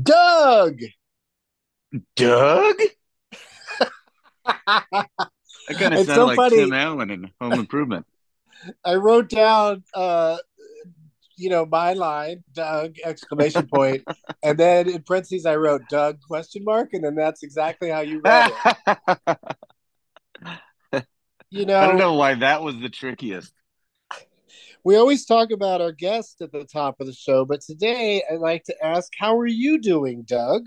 Doug! Doug? That kind of It's sounded so like funny. Tim Allen in Home Improvement. I wrote down, uh, you know, my line, Doug, exclamation point, and then in parentheses I wrote Doug question mark, and then that's exactly how you read it. You know, I don't know why that was the trickiest. We always talk about our guest at the top of the show, but today I'd like to ask, how are you doing, Doug?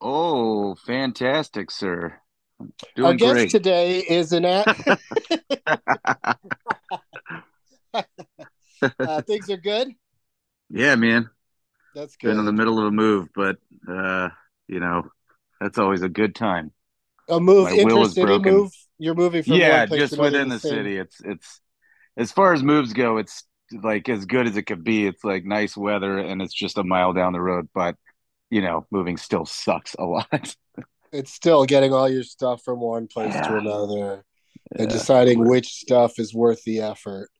Oh, fantastic, sir. our guest great. today is an at uh, things are good. yeah, man. That's good. Been in the middle of a move, but uh, you know, that's always a good time. a move, my intercity move. You're moving from yeah, one place just within the same- city. It's it's as far as moves go, it's like as good as it could be. It's like nice weather and it's just a mile down the road, but you know, moving still sucks a lot. It's still getting all your stuff from one place to Yeah. another and deciding which stuff is worth the effort.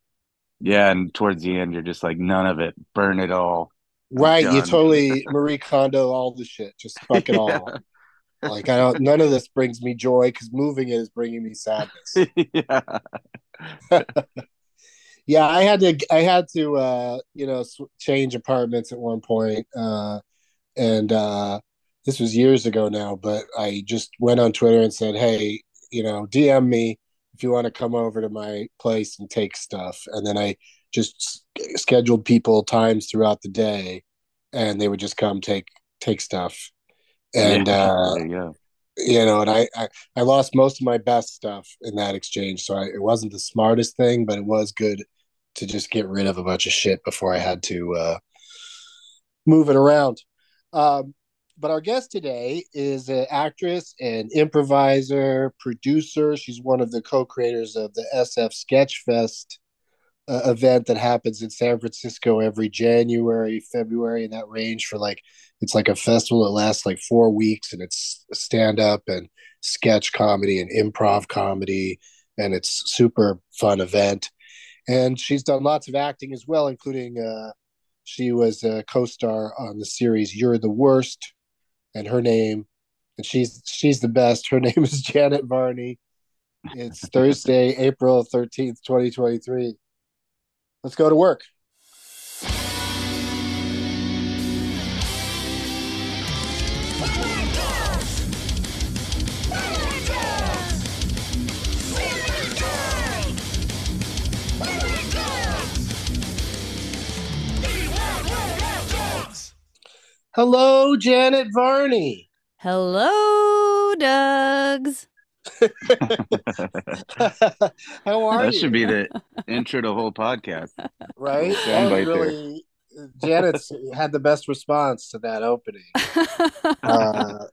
Yeah, and towards the end, you're just like, none of it, burn it all. Right, you totally Marie Kondo all the shit. Just fuck it all. Like I don't. None of this brings me joy because moving it is bringing me sadness. yeah. Yeah, I had to. I had to. uh You know, sw- change apartments at one point, uh, and uh this was years ago now. But I just went on Twitter and said, "Hey, you know, DM me if you want to come over to my place and take stuff." And then I just scheduled people times throughout the day, and they would just come take take stuff. And Yeah, uh you you know, and I, I I lost most of my best stuff in that exchange. So I, it wasn't the smartest thing, but it was good to just get rid of a bunch of shit before I had to uh, move it around. Um, but our guest today is an actress and improviser, producer. She's one of the co-creators of the SF Sketchfest uh, event that happens in San Francisco every January, February, in that range for like it's like a festival that lasts like four weeks and it's stand up and sketch comedy and improv comedy and it's super fun event and she's done lots of acting as well including uh she was a co-star on the series you're the worst and her name and she's she's the best. Her name is janet varney. It's thursday april 13th 2023 let's go to work hello janet varney Hello, Dougs. how are you? that you should be the intro to the whole podcast. right? Sound That there. really Janet's had the best response to that opening. Uh,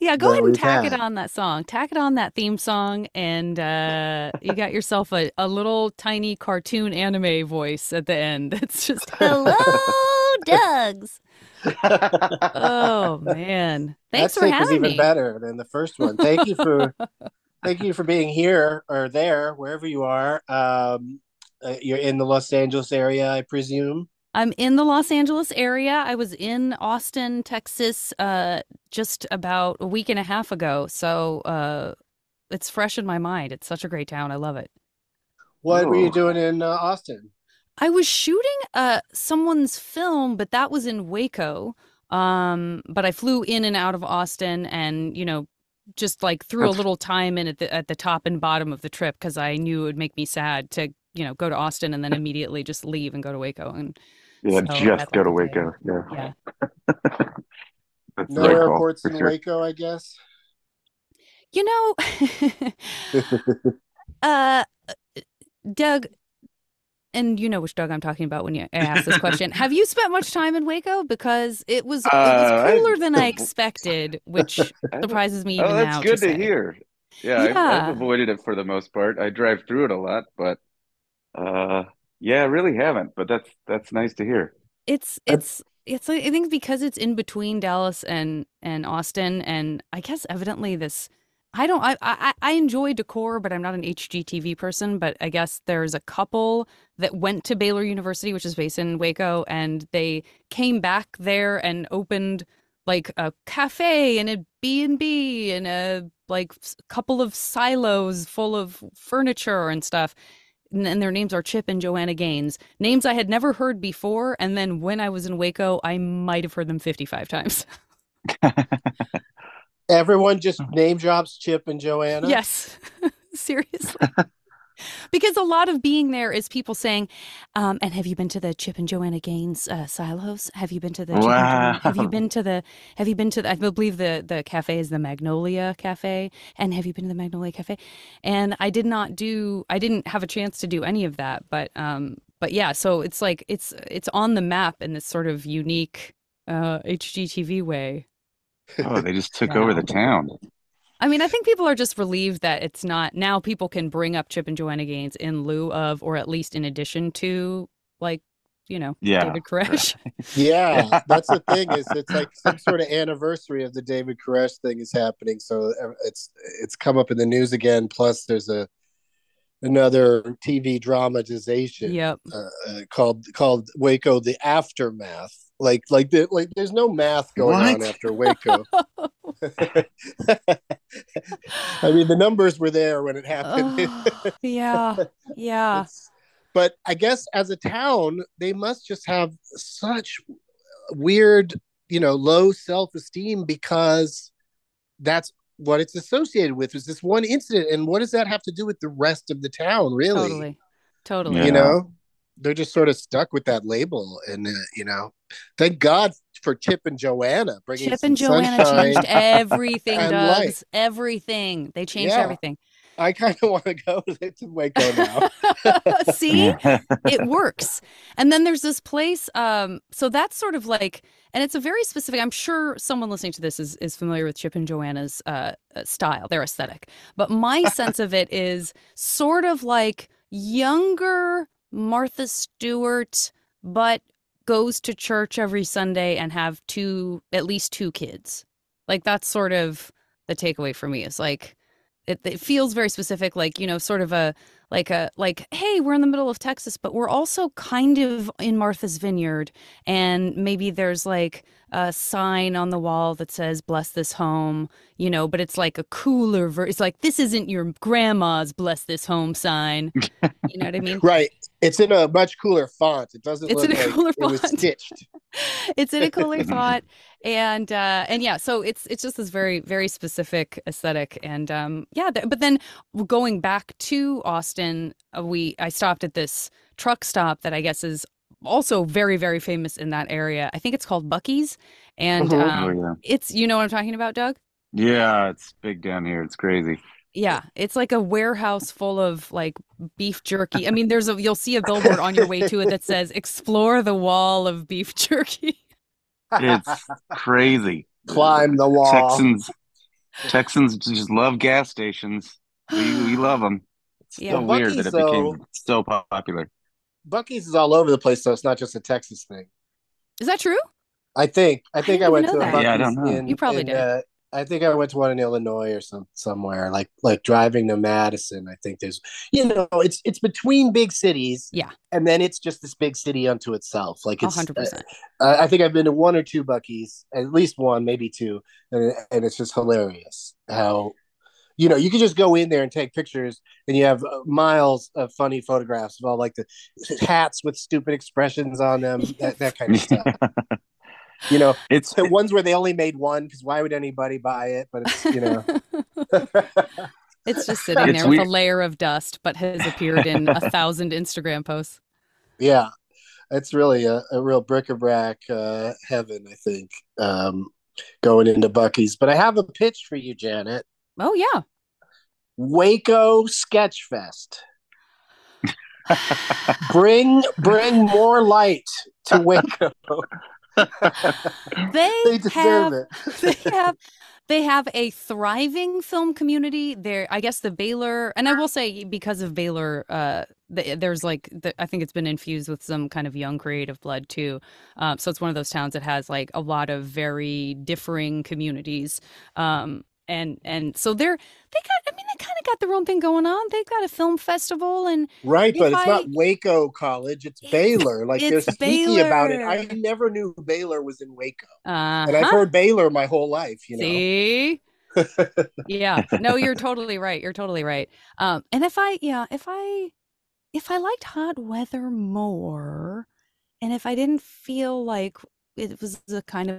yeah, go ahead and we've tack it on that song. Tack it on that theme song, and uh, you got yourself a, a little tiny cartoon anime voice at the end. It's just hello, Dougs. Oh man, thanks that for take was having even me. better than the first one. Thank you for thank you for being here or there, wherever you are. Um, uh, you're in the Los Angeles area, I presume. I'm in the Los Angeles area. I was in Austin, Texas, uh, just about a week and a half ago. So uh, it's fresh in my mind. It's such a great town. I love it. What were you doing in uh, Austin? I was shooting uh someone's film, but that was in Waco. Um, but I flew in and out of Austin, and you know, just like threw a little time in at the at the top and bottom of the trip because I knew it would make me sad to you know go to Austin and then immediately just leave and go to Waco and Yeah, So just go to what I'm. Waco. Yeah. yeah. No very cool, airports in sure. Waco, I guess. You know, uh, Doug, and you know which Doug I'm talking about when you ask this question. Have you spent much time in Waco? Because it was it Uh, was I- cooler than I expected, which surprises me Oh, that's good to, say. hear. Yeah, I've, I've avoided it for the most part. I drive through it a lot, but uh, yeah, I really haven't. But that's that's nice to hear. It's it's it's I think because it's in between Dallas and and Austin, and I guess evidently this. I don't. I, I I enjoy decor, but I'm not an HGTV person. But I guess there's a couple that went to Baylor University, which is based in Waco, and they came back there and opened like a cafe and a B and B and a like couple of silos full of furniture and stuff. And, and their names are Chip and Joanna Gaines, names I had never heard before. And then when I was in Waco, I might have heard them 55 times. Everyone just name drops Chip and Joanna. Yes, seriously. because a lot of being there is people saying, um, "And have you been to the Chip and Joanna Gaines uh, silos? Have you been to the? Chip and Joanna- have you been to the? Have you been to? The, I believe the the cafe is the Magnolia Cafe. And have you been to the Magnolia Cafe? And I did not do. I didn't have a chance to do any of that. But um, but yeah. So it's like it's it's on the map in this sort of unique uh HGTV way. Oh, they just took over the town. I mean, I think people are just relieved that it's not now people can bring up Chip and Joanna Gaines in lieu of, or at least in addition to, like, you know, Yeah. David Koresh. Yeah, that's the thing is it's like some sort of anniversary of the David Koresh thing is happening, so uh, it's it's come up in the news again. Plus, there's a another TV dramatization yep. uh, uh, called called Waco: The Aftermath. Like like the, like there's no math going on after Waco. I mean, the numbers were there when it happened. Oh, yeah. Yeah. It's- but I guess as a town, they must just have such weird, you know, low self esteem because that's what it's associated with is this one incident. And what does that have to do with the rest of the town, really? Totally. Totally. Yeah. You know, they're just sort of stuck with that label. And, uh, you know, thank God for Chip and Joanna bringing Chip and Joanna changed everything, and Doug's. Everything. They changed Yeah. everything. I kind of want to go to Waco now. See? it works. And then there's this place. Um, so that's sort of like, and it's a very specific. I'm sure someone listening to this is is familiar with Chip and Joanna's uh, uh, style, their aesthetic. But my sense of it is sort of like younger Martha Stewart, but goes to church every Sunday and have two, at least two kids. Like that's sort of the takeaway for me. Is like it, it feels very specific, like you know, sort of a like a like hey we're in the middle of texas but we're also kind of in martha's vineyard and maybe there's like a sign on the wall that says bless this home you know but it's like a cooler ver- it's like this isn't your grandma's bless this home sign you know what i mean right. It's in a much cooler font. It doesn't It's look in a like cooler it was font. stitched. it's in a cooler font and uh and yeah so it's it's just this very very specific aesthetic and um yeah th- but then going back to austin uh, we i stopped at this truck stop that i guess is also very very famous in that area i think it's called buc-ee's and um, oh yeah, it's you know what i'm talking about doug yeah. It's big down here. It's crazy. Yeah it's like a warehouse full of like beef jerky i mean there's a you'll see a billboard on your way to it that says explore the wall of beef jerky It's crazy. Climb the wall. Texans, Texans just love gas stations. We we love them. It's Yeah. so Well, weird that it Buc-ee's, became so popular. Buc-ee's is all over the place, so it's not just a Texas thing. is that true I think. I think I, didn't went to a that. Buc-ee's Yeah, I don't know. in. You probably in, did. Uh, I think I went to one in Illinois or some somewhere like like driving to Madison. I think there's you know it's it's between big cities. Yeah. and then it's just this big city unto itself. Like it's. hundred percent uh, I think I've been to one or two Buc-ee's, at least one, maybe two, and, and it's just hilarious how. You know, you can just go in there and take pictures, and you have uh, miles of funny photographs of all like the hats with stupid expressions on them, that, that kind of stuff. You know, It's the ones where they only made one because why would anybody buy it? But it's you know, It's just sitting It's there with weird. a layer of dust, but has appeared in a thousand Instagram posts. yeah, it's really a, a real bric-a-brac uh, heaven, I think, um, going into Buc-ee's. But I have a pitch for you, Janet. Oh yeah. Waco Sketch Fest. bring bring more light to Waco. They, they deserve have it. they have they have a thriving film community. There i guess the baylor and i will say because of baylor uh the, there's like the, i think it's been infused with some kind of young creative blood too. Um, so it's one of those towns that has like a lot of very differing communities. Um and and so they're they got i mean they kind got their own thing going on they've got a film festival and Right, but it's I- not Waco College, it's It's- Baylor. Like they're it's sneaky about it. I never knew Baylor was in Waco. uh And I've heard Baylor my whole life, you know. See? yeah. No, you're totally right. You're totally right. Um, and if I, yeah, if I, if I liked hot weather more, and if I didn't feel like it was a kind of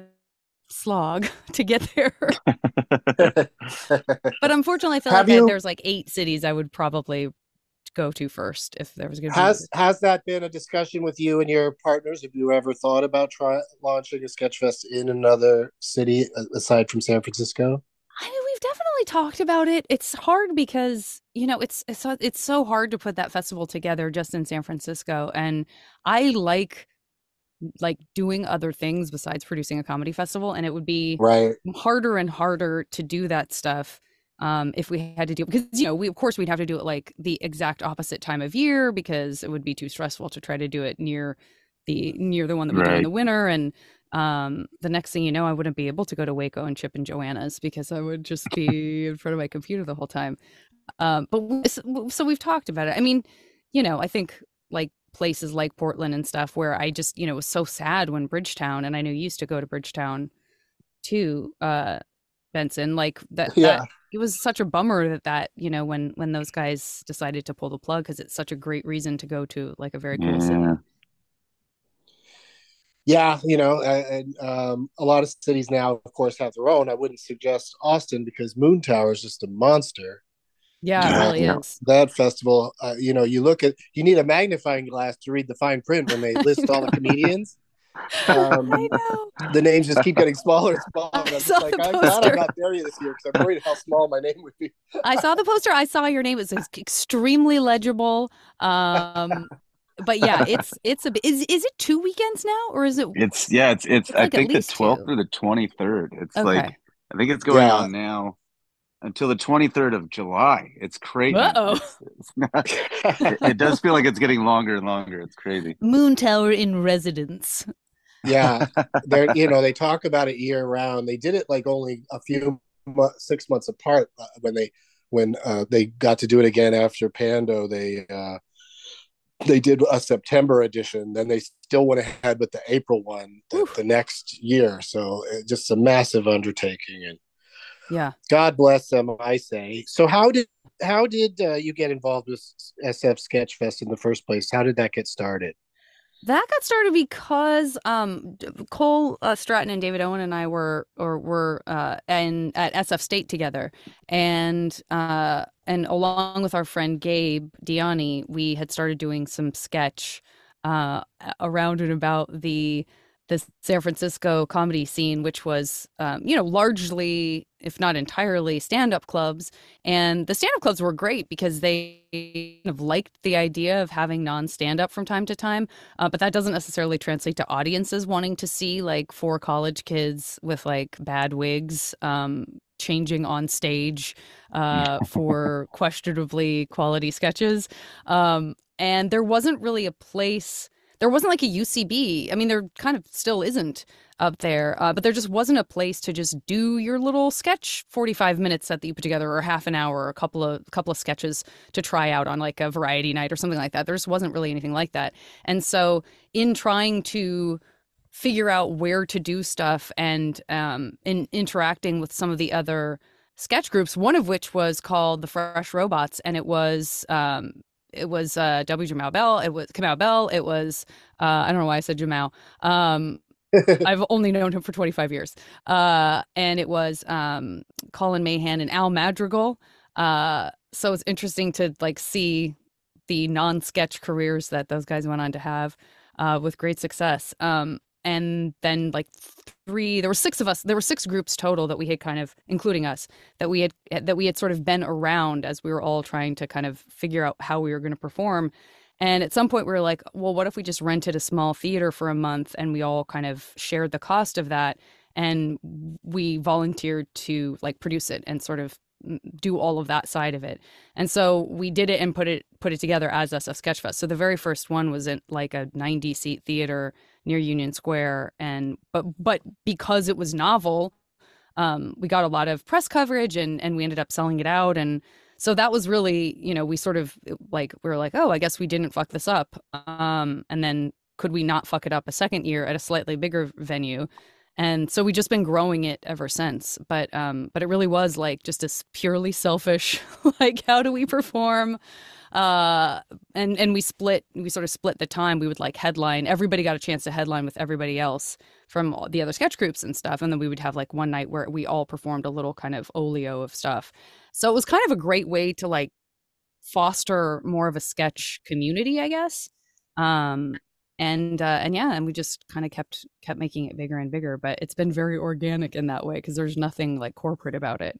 slog to get there, but unfortunately, I feel Have like I- you- there's like eight cities I would probably go to first if there was going to be. has has that been a discussion with you and your partners? Have you ever thought about try launching a sketch fest in another city aside from San Francisco? I mean, we've definitely talked about it. It's hard because you know it's it's it's so hard to put that festival together just in San Francisco, and I like like doing other things besides producing a comedy festival, and it would be Right. harder and harder to do that stuff um, if we had to do because you know we of course we'd have to do it like the exact opposite time of year because it would be too stressful to try to do it near the near the one that we do in the winter and um, the next thing you know I wouldn't be able to go to Waco and Chip and Joanna's because I would just be in front of my computer the whole time. Um, but w- so so we've talked about it. I mean you know I think like places like Portland and stuff where I just you know was so sad when Bridgetown and I know you used to go to Bridgetown too uh Benson like that, Yeah. that it was such a bummer that that you know when when those guys decided to pull the plug because it's such a great reason to go to like a very cool city Yeah. Yeah, you know, and um, a lot of cities now, of course, have their own. I wouldn't suggest Austin because Moon Tower is just a monster. Yeah it really yeah. is That festival, uh, you know, you look at, you need a magnifying glass to read the fine print when they list all the comedians. Um, I know the names just keep getting smaller and smaller. I I'm just saw like, the I'm glad poster. I'm not there this year because I'm worried how small my name would be. I saw the poster I saw your name it's extremely legible um but yeah it's it's a is is it two weekends now or is it It's yeah, it's it's, It's I like think the least twelfth two. or the twenty third. It's okay like I think it's going Yeah. on now until the twenty third of July. It's crazy. Uh-oh. It's, it's not, it, it does feel like it's getting longer and longer. It's crazy. Moon Tower in residence yeah, they're you know they talk about it year round. They did it like only a few mo- six months apart uh, when they when uh, they got to do it again after Pando. They uh, they did a September edition. Then they still went ahead with the April one the, the next year. So it, just a massive undertaking, and yeah God bless them. I say. So how did how did uh, you get involved with SF Sketchfest in the first place? How did that get started? That got started because um, Cole uh, Stratton and David Owen and I were or were uh, in at SF State together, and uh, and along with our friend Gabe Diani, we had started doing some sketch uh, around and about the the San Francisco comedy scene, which was um, you know largely, if not entirely, stand up clubs. And the stand up clubs were great because they kind of liked the idea of having non stand up from time to time. Uh, but that doesn't necessarily translate to audiences wanting to see like four college kids with like bad wigs um, changing on stage uh, for questionably quality sketches. Um, and there wasn't really a place. There wasn't like a UCB. I mean, there kind of still isn't up there, uh, but there just wasn't a place to just do your little sketch, forty-five minutes that you put together, or half an hour, or a couple of couple of sketches to try out on like a variety night or something like that. There just wasn't really anything like that, and so in trying to figure out where to do stuff and um, in interacting with some of the other sketch groups, one of which was called the Fresh Robots, and it was um, it was uh, W. Jamal Bell, it was Kamal Bell, it was uh, I don't know why I said Jamal. Um, I've only known him for 25 years. Uh, and it was um, Colin Mahan and Al Madrigal. Uh, so it's interesting to like see the non-sketch careers that those guys went on to have uh, with great success. Um, and then like three there were six of us there were six groups total that we had kind of including us that we had that we had sort of been around as we were all trying to kind of figure out how we were going to perform and at some point we were like well what if we just rented a small theater for a month and we all kind of shared the cost of that and we volunteered to like produce it and sort of do all of that side of it. And so we did it and put it put it together as SF Sketchfest. So the very first one was in like a 90 seat theater near Union Square and but but because it was novel, um, we got a lot of press coverage and and we ended up selling it out and so that was really, you know, we sort of like we were like, "Oh, I guess we didn't fuck this up." Um, and then could we not fuck it up a second year at a slightly bigger venue? and so we've just been growing it ever since but um but it really was like just a purely selfish like how do we perform uh and and we split we sort of split the time. We would like headline. Everybody got a chance to headline with everybody else from the other sketch groups and stuff. And then we would have like one night where we all performed a little kind of olio of stuff. So it was kind of a great way to like foster more of a sketch community i guess. Um and uh, and yeah, and we just kind of kept kept making it bigger and bigger. But it's been very organic in that way because there's nothing like corporate about it.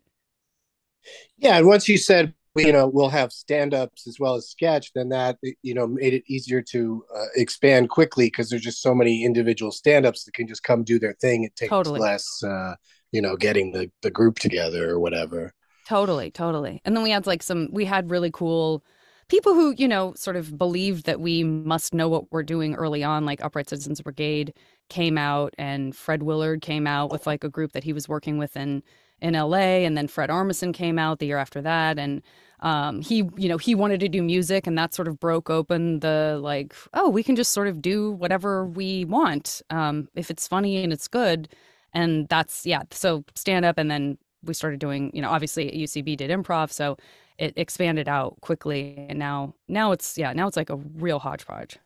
Yeah, and once you said you know we'll have stand-ups as well as sketch, then that you know made it easier to uh, expand quickly because there's just so many individual stand-ups that can just come do their thing. It takes totally. less, uh, you know, getting the the group together or whatever. Totally, totally. And then we had like some we had really cool people who, you know, sort of believed that we must know what we're doing early on, like Upright Citizens Brigade came out and Fred Willard came out with like a group that he was working with in in LA and then Fred Armisen came out the year after that and um, he you know he wanted to do music and that sort of broke open the like oh we can just sort of do whatever we want um, if it's funny and it's good. And that's yeah so stand up and then we started doing you know obviously UCB did improv so it expanded out quickly and now now it's yeah now it's like a real hodgepodge.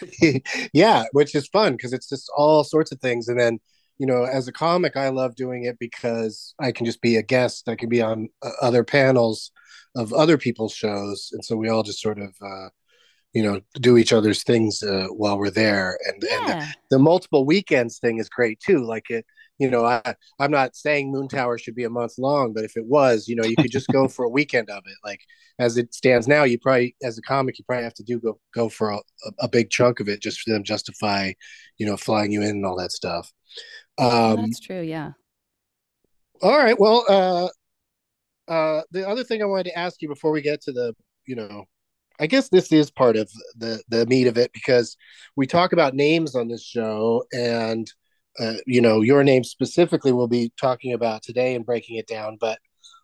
Yeah which is fun because it's just all sorts of things and then you know as a comic i love doing it because i can just be a guest. I can be on uh, other panels of other people's shows. And so we all just sort of uh, you know do each other's things uh, while we're there. And, yeah. and the, the, multiple weekends thing is great too. Like it you know, I I'm not saying Moon Tower should be a month long, but if it was, you know, you could just go for a weekend of it. Like as it stands now, you probably as a comic, you probably have to do go go for a, a big chunk of it just for them justify, you know, flying you in and all that stuff. Um, That's true. Yeah. All right. Well, uh, uh, the other thing I wanted to ask you before we get to the, you know, I guess this is part of the the meat of it because we talk about names on this show and uh, you know your name specifically we'll be talking about today and breaking it down but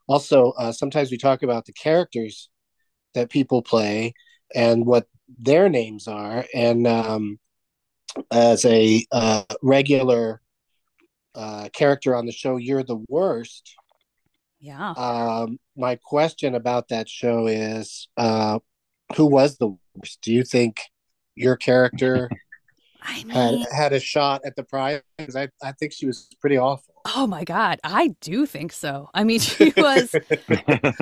also uh, sometimes we talk about the characters that people play and what their names are. And um, as a uh, regular uh, character on the show you're the worst yeah. um, my question about that show is uh, who was the worst? Do you think your character I mean, had had a shot at the prize. I I think she was pretty awful. Oh my god, I do think so. I mean, she was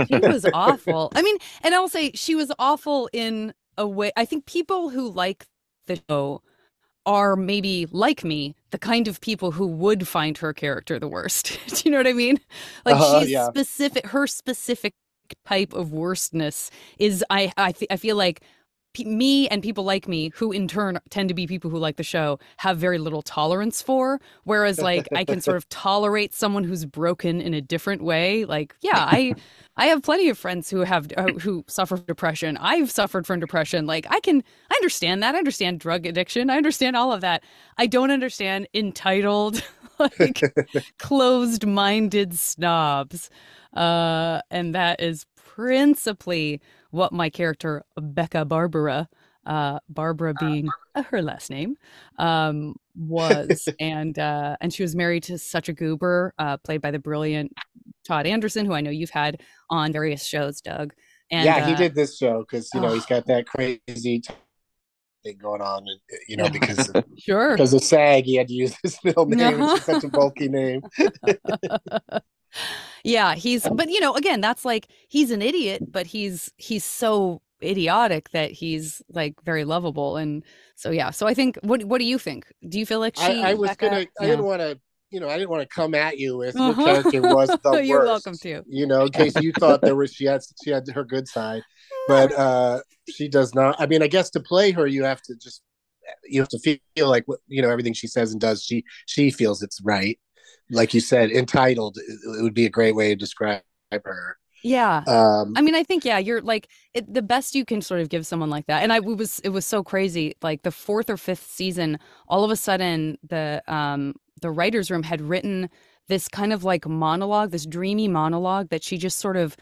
she was awful. I mean, and I'll say she was awful in a way. I think people who like the show are maybe like me, the kind of people who would find her character the worst. do you know what I mean? Like uh, she's yeah. specific. Her specific type of worstness is I I, th- I feel like me and people like me, who in turn tend to be people who like the show, have very little tolerance for. Whereas, like, I can sort of tolerate someone who's broken in a different way. Like, yeah, I. I have plenty of friends who have uh, who suffer from depression. I've suffered from depression. Like I can I understand that. I understand drug addiction. I understand all of that. I don't understand entitled like closed-minded snobs. Uh and that is principally what my character Becca Barbara, uh, Barbara uh, being uh, her last name, um, was, and uh, and she was married to such a goober, uh, played by the brilliant Todd Anderson, who I know you've had on various shows, Doug. And, yeah, he uh, did this show because you know he's got that crazy thing going on, and you know because of, Sure. because of SAG, he had to use his middle name. It's such a bulky name. Yeah, he's but you know, again, that's like he's an idiot, but he's he's so idiotic that he's like very lovable and so yeah. So I think what what do you think? Do you feel like she I, I was Becca- gonna. I Yeah. didn't want to. You know, I didn't want to come at you with your Uh-huh. character was the You're worst. welcome to. You know, in case you thought there was she had she had her good side, but uh she does not. I mean, I guess to play her, you have to just you have to feel like you know everything she says and does. She she feels it's right. Like you said, entitled. It, would be a great way to describe her. Yeah. Um, I mean, I think yeah, you're like it, the best you can sort of give someone like that. And I it was it was so crazy. Like the fourth or fifth season, all of a sudden the um the writers' room had written this kind of like monologue, this dreamy monologue that she just sort of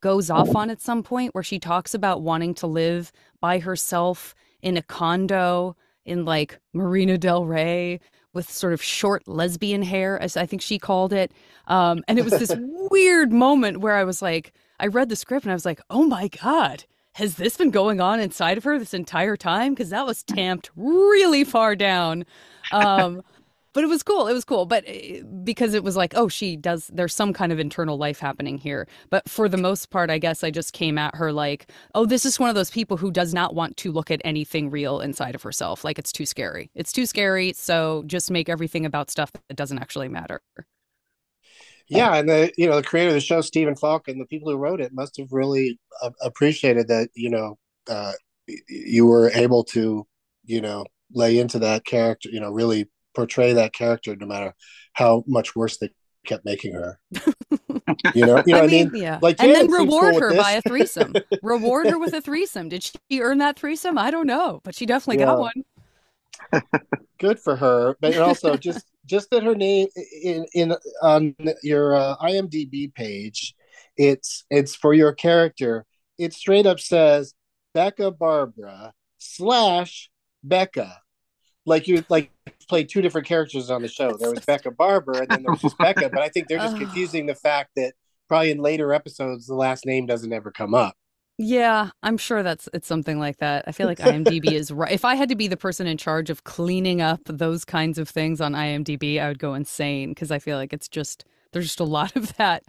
goes off on at some point, where she talks about wanting to live by herself in a condo in like Marina Del Rey with sort of short lesbian hair, as I think she called it. Um, and it was this weird moment where I was like, I read the script and I was like, oh my God, has this been going on inside of her this entire time? Because that was tamped really far down. Um, but it was cool. It was cool. But uh, because it was like, oh, she does, there's some kind of internal life happening here. But for the most part, I guess I just came at her like, oh, this is one of those people who does not want to look at anything real inside of herself. Like it's too scary. It's too scary. So just make everything about stuff that doesn't actually matter. yeah, and the you know the creator of the show, Stephen Falk, and the people who wrote it must have really uh, appreciated that you know uh, you were able to you know lay into that character, you know, really portray that character, no matter how much worse they kept making her. You know, you know, I what I mean, mean, yeah. like, and then seems cool reward her by a threesome. reward her with a threesome. Did she earn that threesome? I don't know, but she definitely got one. good for her but also just just that her name in in on your uh, imdb page it's it's for your character it straight up says becca barbara slash becca like you like played two different characters on the show there was becca Barbara, and then there was just becca but i think they're just confusing the fact that probably in later episodes the last name doesn't ever come up Yeah, I'm sure that's it's something like that. I feel like IMDb is right. If I had to be the person in charge of cleaning up those kinds of things on IMDb, I would go insane because I feel like it's just there's just a lot of that.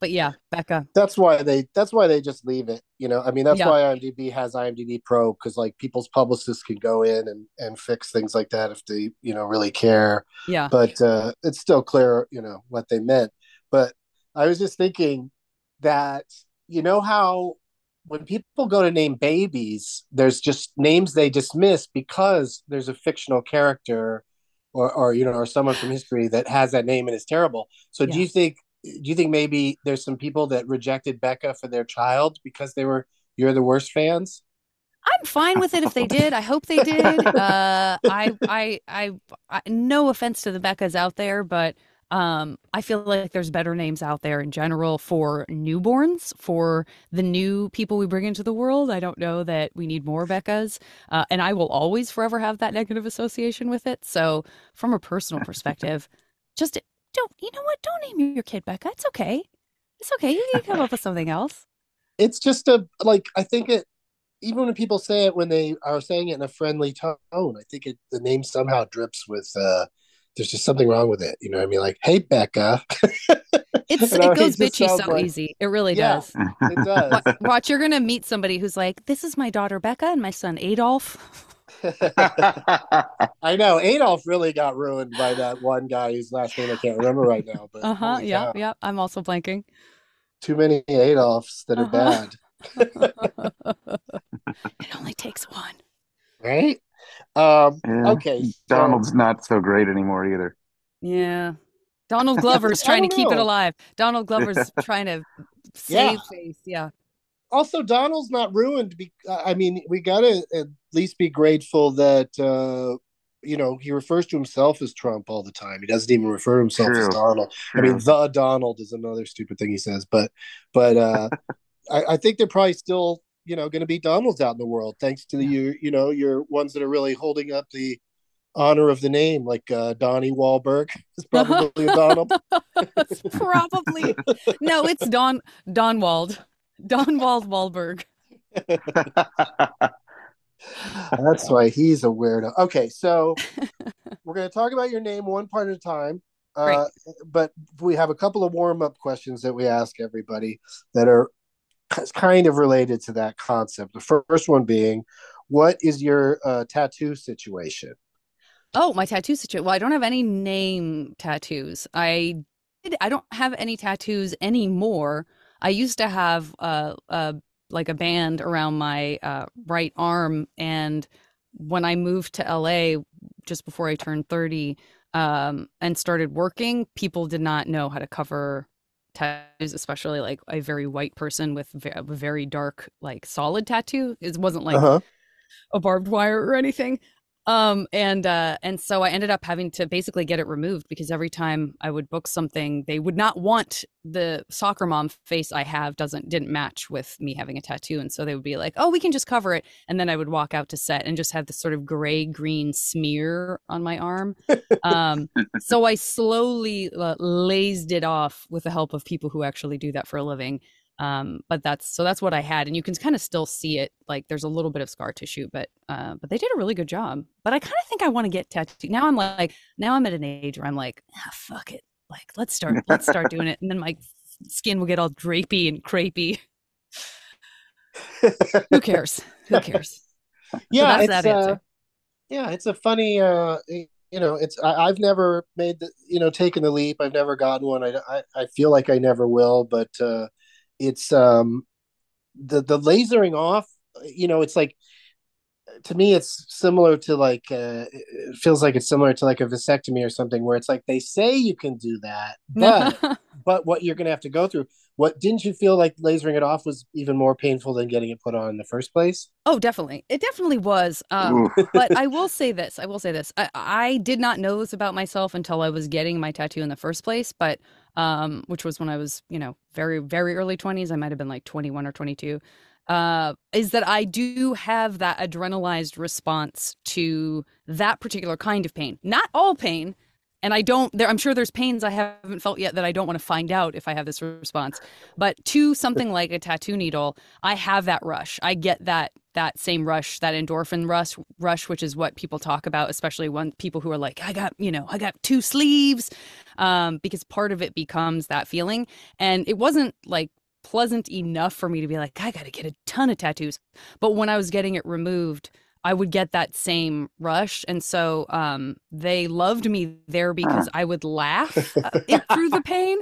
But yeah, Becca. that's why they that's why they just leave it you know i mean that's Yeah. why imdb has imdb pro because like people's publicists can go in and and fix things like that if they you know really care Yeah. but uh it's still clear you know what they meant but i was just thinking that you know how when people go to name babies there's just names they dismiss because there's a fictional character or or you know or someone from history that has that name and is terrible so do you think do you think maybe there's some people that rejected becca for their child because they were you're the worst fans I'm fine with it if they did. I hope they did. Uh, I, I, I, I, no offense to the Beccas out there, but um, I feel like there's better names out there in general for newborns, for the new people we bring into the world. I don't know that we need more Beccas, uh, and I will always forever have that negative association with it. So, from a personal perspective, just don't. You know what? Don't name your kid Becca. It's okay. It's okay. You can come up with something else. it's just a like i think it even when people say it when they are saying it in a friendly tone i think it the name somehow drips with uh there's just something wrong with it you know what i mean like hey becca It's it goes bitchy so like- easy. It really Yeah. does. it does Wa- Watch, you're gonna meet somebody who's like, "This is my daughter Becca and my son Adolf." i know adolf really got ruined by that one guy whose last name i can't remember right now but Uh huh. Yeah, cow. yeah. I'm also blanking. too many adolfs that are Uh-huh. bad it only takes one. right um Yeah. okay so- Donald's not so great anymore either. Yeah. Donald Glover's trying to don't keep it alive. Donald Glover's trying to save face. Yeah. Also Donald's not ruined. Be- I mean, we gotta at least be grateful that uh, you know he refers to himself as Trump all the time. He doesn't even refer to himself as True. Donald. I mean, the Donald is another stupid thing he says, but but uh, I, I think they're probably still you know going to be Donalds out in the world thanks to the you you know your ones that are really holding up the honor of the name, like uh, Donnie Wahlberg is probably a Donald. It's probably no. It's Don Donwald. Donwald Wahlberg. That's why he's a weirdo. Okay, so we're going to talk about your name one part at a time. Uh, but we have a couple of warm up questions that we ask everybody that are kind of related to that concept. The first one being, what is your uh, tattoo situation? Oh, my tattoo situation. Well, I don't have any name tattoos. I did, I don't have any tattoos anymore. I used to have uh, uh like a band around my uh, right arm, and when I moved to LA just before I turned thirty um, and started working, people did not know how to cover tattoos, especially like a very white person with a very dark, like solid tattoo. It wasn't like uh-huh. a barbed wire or anything. Um, and uh, and so I ended up having to basically get it removed because every time I would book something, they would not want the soccer mom face I have doesn't didn't match with me having a tattoo, and so they would be like, "Oh, we can just cover it," and then I would walk out to set and just have this sort of gray green smear on my arm. Um, so I slowly uh, lased it off with the help of people who actually do that for a living um but that's so that's what i had and you can kind of still see it like there's a little bit of scar tissue but uh but they did a really good job. But i kind of think i want to get tattooed. Now i'm like now i'm at an age where i'm like ah, fuck it. Like let's start let's start doing it. And then my skin will get all drapey and crepey who cares? Who cares? Yeah so it's uh, yeah it's a funny uh you know it's I, have never made the you know taken the leap. I've never gotten one. I, I i feel like i never will but uh it's um the the lasering off you know it's like to me it's similar to like uh, it feels like it's similar to like a vasectomy or something where it's like they say you can do that but but what you're going to have to go through what didn't you feel like lasering it off was even more painful than getting it put on in the first place oh definitely it definitely was um, but i will say this i will say this I, I did not know this about myself until i was getting my tattoo in the first place but um, which was when I was, you know, very, very early 20s. I might have been like 21 or 22. Uh, is that I do have that adrenalized response to that particular kind of pain. Not all pain, and I don't. There, I'm sure there's pains I haven't felt yet that I don't want to find out if I have this response. But to something like a tattoo needle, I have that rush. I get that that same rush, that endorphin rush, rush, which is what people talk about, especially when people who are like, I got, you know, I got two sleeves, um, because part of it becomes that feeling. And it wasn't like pleasant enough for me to be like, I got to get a ton of tattoos. But when I was getting it removed, I would get that same rush. And so um, they loved me there because I would laugh uh, through the pain.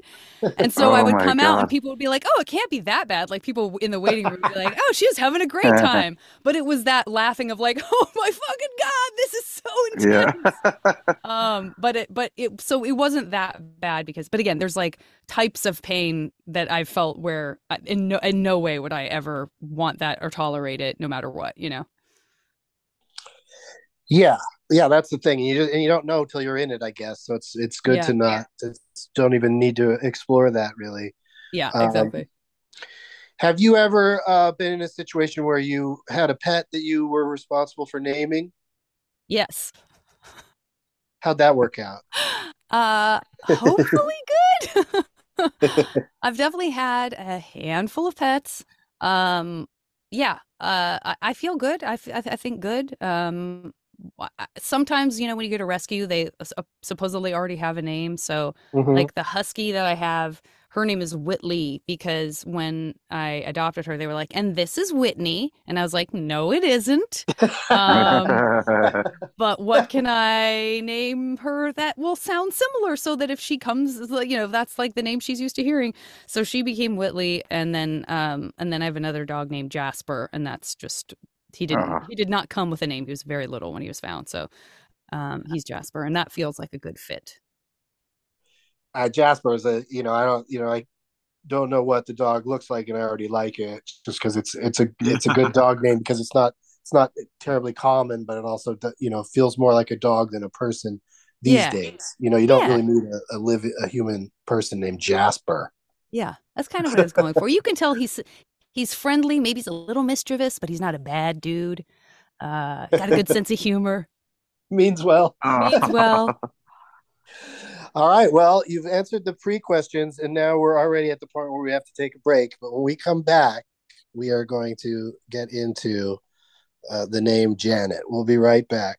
And so oh I would come God. out and people would be like, oh, it can't be that bad. Like people in the waiting room would be like, oh, she's having a great time. But it was that laughing of like, oh my fucking God, this is so intense. Yeah. um, but it, but it, so it wasn't that bad because, but again, there's like types of pain that I felt where uh, in no, in no way would I ever want that or tolerate it no matter what, you know? Yeah, yeah, that's the thing. You just, and you don't know till you're in it, I guess. So it's it's good yeah. to not to, don't even need to explore that really. Yeah, um, exactly. Have you ever uh, been in a situation where you had a pet that you were responsible for naming? Yes. How'd that work out? Uh, hopefully good. I've definitely had a handful of pets. Um, yeah, uh, I, I feel good. I, f- I think good. Um, sometimes you know when you go to rescue they uh, supposedly already have a name so mm-hmm. like the husky that i have her name is whitley because when i adopted her they were like and this is whitney and i was like no it isn't um, but what can i name her that will sound similar so that if she comes you know that's like the name she's used to hearing so she became whitley and then um and then i have another dog named jasper and that's just he didn't. Uh-huh. He did not come with a name. He was very little when he was found. So um, he's Jasper, and that feels like a good fit. Uh, Jasper is a you know I don't you know I don't know what the dog looks like, and I already like it just because it's it's a it's a good dog name because it's not it's not terribly common, but it also you know feels more like a dog than a person these yeah. days. You know, you don't yeah. really need a, a live a human person named Jasper. Yeah, that's kind of what I was going for. You can tell he's he's friendly. Maybe he's a little mischievous, but he's not a bad dude. Uh, got a good sense of humor. Means well. Means well. All right. Well, you've answered the pre questions, and now we're already at the point where we have to take a break. But when we come back, we are going to get into uh, the name Janet. We'll be right back.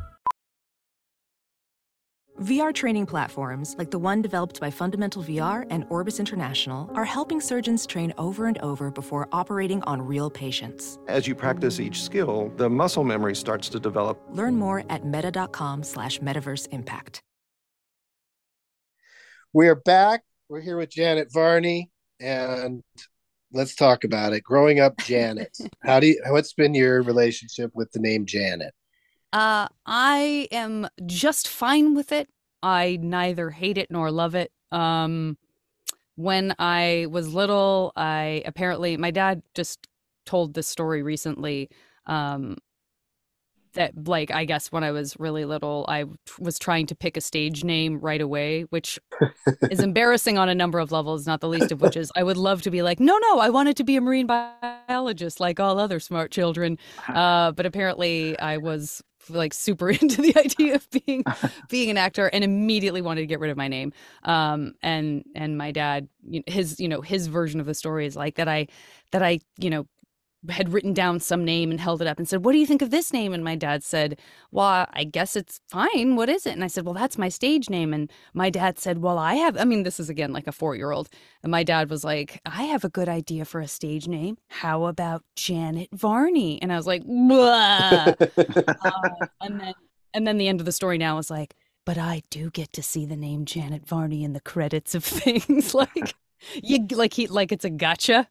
VR training platforms, like the one developed by Fundamental VR and Orbis International, are helping surgeons train over and over before operating on real patients. As you practice each skill, the muscle memory starts to develop. Learn more at meta.com slash metaverse impact. We're back. We're here with Janet Varney, and let's talk about it. Growing up, Janet. How do you? What's been your relationship with the name Janet? Uh, I am just fine with it. I neither hate it nor love it. Um, when I was little, I apparently my dad just told this story recently. Um, that like I guess when I was really little, I was trying to pick a stage name right away, which is embarrassing on a number of levels. Not the least of which is I would love to be like, no, no, I wanted to be a marine biologist like all other smart children. Uh, but apparently, I was like super into the idea of being being an actor and immediately wanted to get rid of my name. Um and and my dad his you know his version of the story is like that i that i you know had written down some name and held it up and said, What do you think of this name? And my dad said, Well, I guess it's fine. What is it? And I said, Well, that's my stage name. And my dad said, Well, I have, I mean, this is again like a four year old. And my dad was like, I have a good idea for a stage name. How about Janet Varney? And I was like, uh, And then, and then the end of the story now is like, But I do get to see the name Janet Varney in the credits of things like, you like he like it's a gotcha.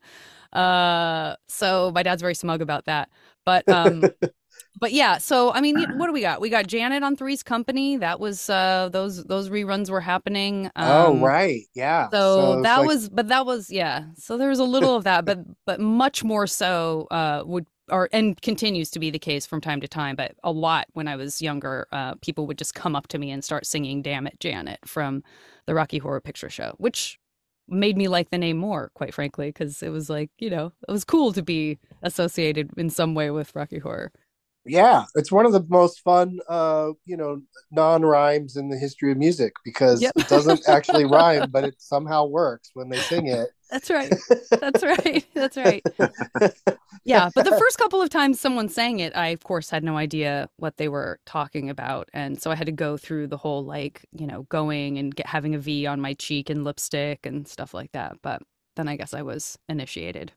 Uh, so my dad's very smug about that. But um, but yeah. So I mean, what do we got? We got Janet on Three's Company. That was uh, those those reruns were happening. oh Um, right, yeah. so, it's that like- was, but that was, yeah. So there was a little of that, but but much more so uh, would or and continues to be the case from time to time. But a lot when I was younger, uh, people would just come up to me and start singing "Damn It, Janet" from the Rocky Horror Picture Show, which made me like the name more, quite frankly, because it was like you know it was cool to be associated in some way with Rocky Horror. yeah, it's one of the most fun, uh, you know, non-rhymes in the history of music because Yep. it doesn't actually rhyme, but it somehow works when they sing it. That's right. That's right. That's right. Yeah, but the first couple of times someone sang it, I of course had no idea what they were talking about, and so I had to go through the whole like you know going and get having a V on my cheek and lipstick and stuff like that. But then I guess I was initiated.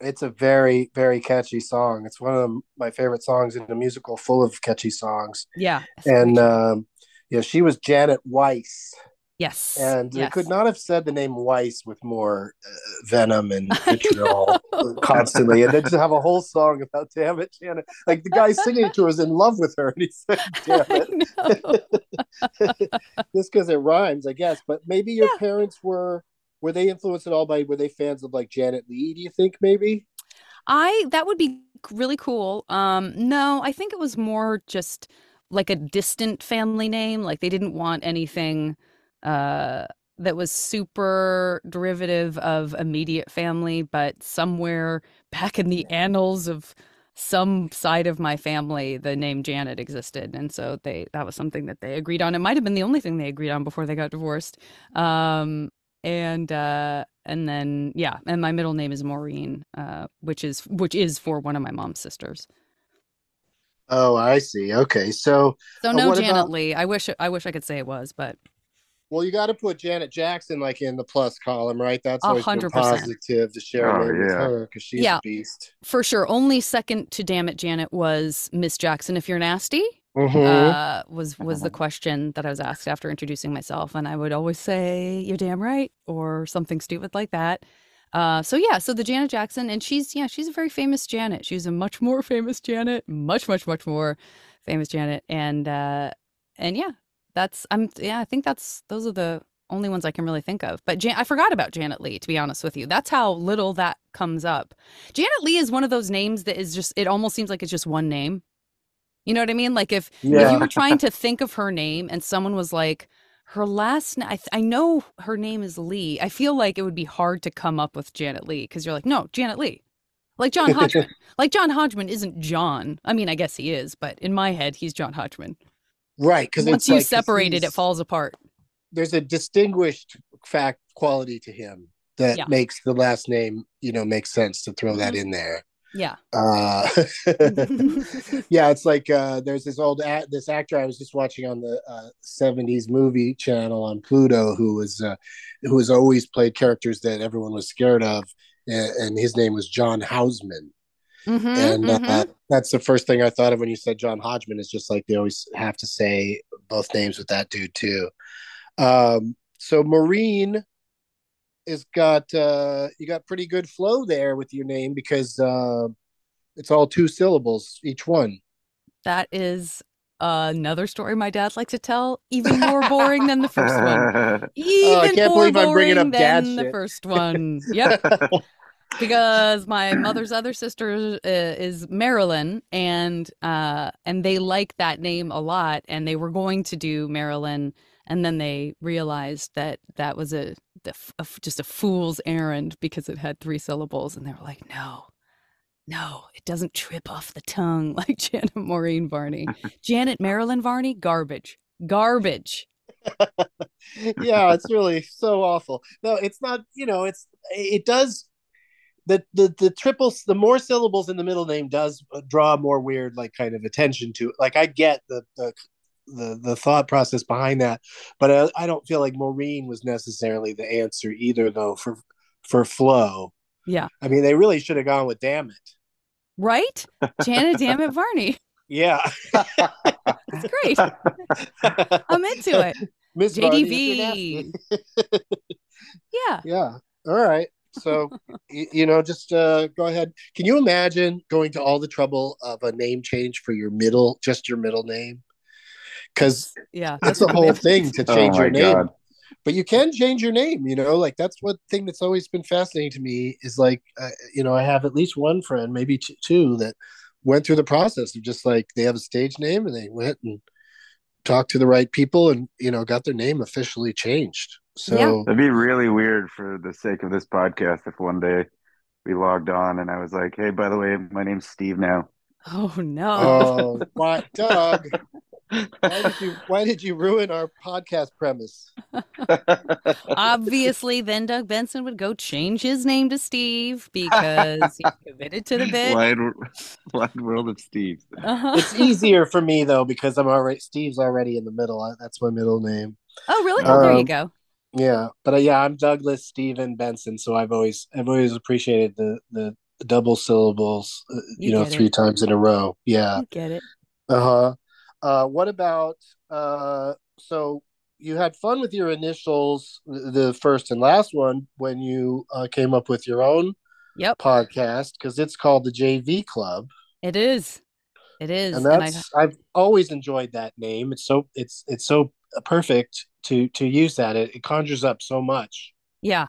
it's a very, very catchy song. It's one of my favorite songs in a musical full of catchy songs. Yeah. And um, yeah, she was Janet Weiss, yes, and they could not have said the name Weiss with more uh, venom and vitriol constantly, and then just have a whole song about "Damn it, Janet." Like the guy singing to her is in love with her, and he said, "Damn it." just because it rhymes, I guess. But maybe your parents were were they influenced at all by were they fans of like Janet Leigh? Do you think maybe? I that would be really cool. Um, no, I think it was more just like a distant family name. Like they didn't want anything uh that was super derivative of immediate family, but somewhere back in the annals of some side of my family, the name Janet existed, and so they that was something that they agreed on. It might have been the only thing they agreed on before they got divorced. Um, and uh, and then yeah, and my middle name is Maureen, uh, which is which is for one of my mom's sisters. Oh, I see. Okay, so So Uh, no what Janet about- Leigh. I wish I wish I could say it was, but well, you got to put Janet Jackson like in the plus column, right? That's always hundred percent. positive to share Oh, name with her because she's Yeah. a beast. for sure, only second to damn it, Janet was Miss Jackson. If you're nasty, Mhm. uh, was was the question that I was asked after introducing myself, and I would always say "You're damn right" or something stupid like that. Uh, so yeah, so the Janet Jackson, and she's yeah, she's a very famous Janet. She's a much more famous Janet, much much much more famous Janet, and uh, and yeah, that's I'm yeah, I think that's those are the only ones I can really think of. But Jan- I forgot about Janet Leigh, to be honest with you. That's how little that comes up. Janet Leigh is one of those names that is just, it almost seems like it's just one name. You know what I mean? Like if, if you were trying to think of her name and someone was like, her last, na- I, th- I know her name is Leigh. I feel like it would be hard to come up with Janet Leigh because you're like, no, Janet Leigh. Like John Hodgman. like John Hodgman isn't John. I mean, I guess he is, but in my head, he's John Hodgman. Right, because Once you separate it, it falls apart. There's a distinguished fact quality to him that Yeah. makes the last name, you know, make sense to throw that in there. Yeah. Uh, yeah, it's like uh, there's this old a- this actor I was just watching on the uh, '70s movie channel on Pluto, who was uh, who has always played characters that everyone was scared of, and, and his name was John Houseman, Mhm, and mhm. uh, that's the first thing I thought of when you said John Hodgman. Is just like they always have to say both names with that dude too. Um, so Maureen is got uh, you got pretty good flow there with your name because uh, it's all two syllables each one. That is another story my dad likes to tell, even more boring than the first one. Even Oh, I can't more believe I'm bringing boring up dad than the first one. Yep. because my mother's other sister uh, is Marilyn, and uh, and they like that name a lot, and they were going to do Marilyn, and then they realized that that was a, a just a fool's errand because it had three syllables, and they were like, no. No, it doesn't trip off the tongue like Janet Maureen Varney. Janet Marilyn Varney, garbage. Garbage. yeah, it's really so awful. No, it's not. You know, it's it does the the the triples the more syllables in the middle name does uh, draw more weird like kind of attention to it. Like I get the the the, the thought process behind that, but I, I don't feel like Maureen was necessarily the answer either, though for for flow. Yeah. I mean, they really should have gone with damn it. Right? Janet Dammit Varney. Yeah, It's great. I'm into it. Miss JDV. Yeah. Yeah. All right. So, y- you know, just uh, go ahead. Can you imagine going to all the trouble of a name change for your middle, just your middle name? Because Yeah. that's the whole they- thing to Oh change my your name. God. But you can change your name, you know, like that's one thing that's always been fascinating to me is like, uh, you know, I have at least one friend, maybe t- two, that went through the process of just like they have a stage name and they went and talked to the right people and, you know, got their name officially changed. So, Yeah. That'd be really weird for the sake of this podcast if one day we logged on and I was like, "Hey, by the way, my name's Steve now." Oh no. Oh, what, Doug? Why did you Why did you ruin our podcast premise? Obviously, then Doug Benson would go change his name to Steve because he's committed to the bit. wide, wide world of Steve. Uh-huh. It's easier for me though because I'm already Steve's already in the middle. I- That's my middle name. Oh, really? Oh, there you Um, go. Yeah, but uh, yeah, I'm Douglas Stephen Benson. So I've always I've always appreciated the the, double syllables. Uh, you, You know, three it. times in a row. Yeah. You get it. Uh-huh. Uh What about uh? So you had fun with your initials, the first and last one, when you uh, came up with your own Yep. podcast because it's called the JV Club, It is. It is. and And I, that's I've always enjoyed that name. It's so it's it's so perfect to to use that. It, it conjures up so much. Yeah.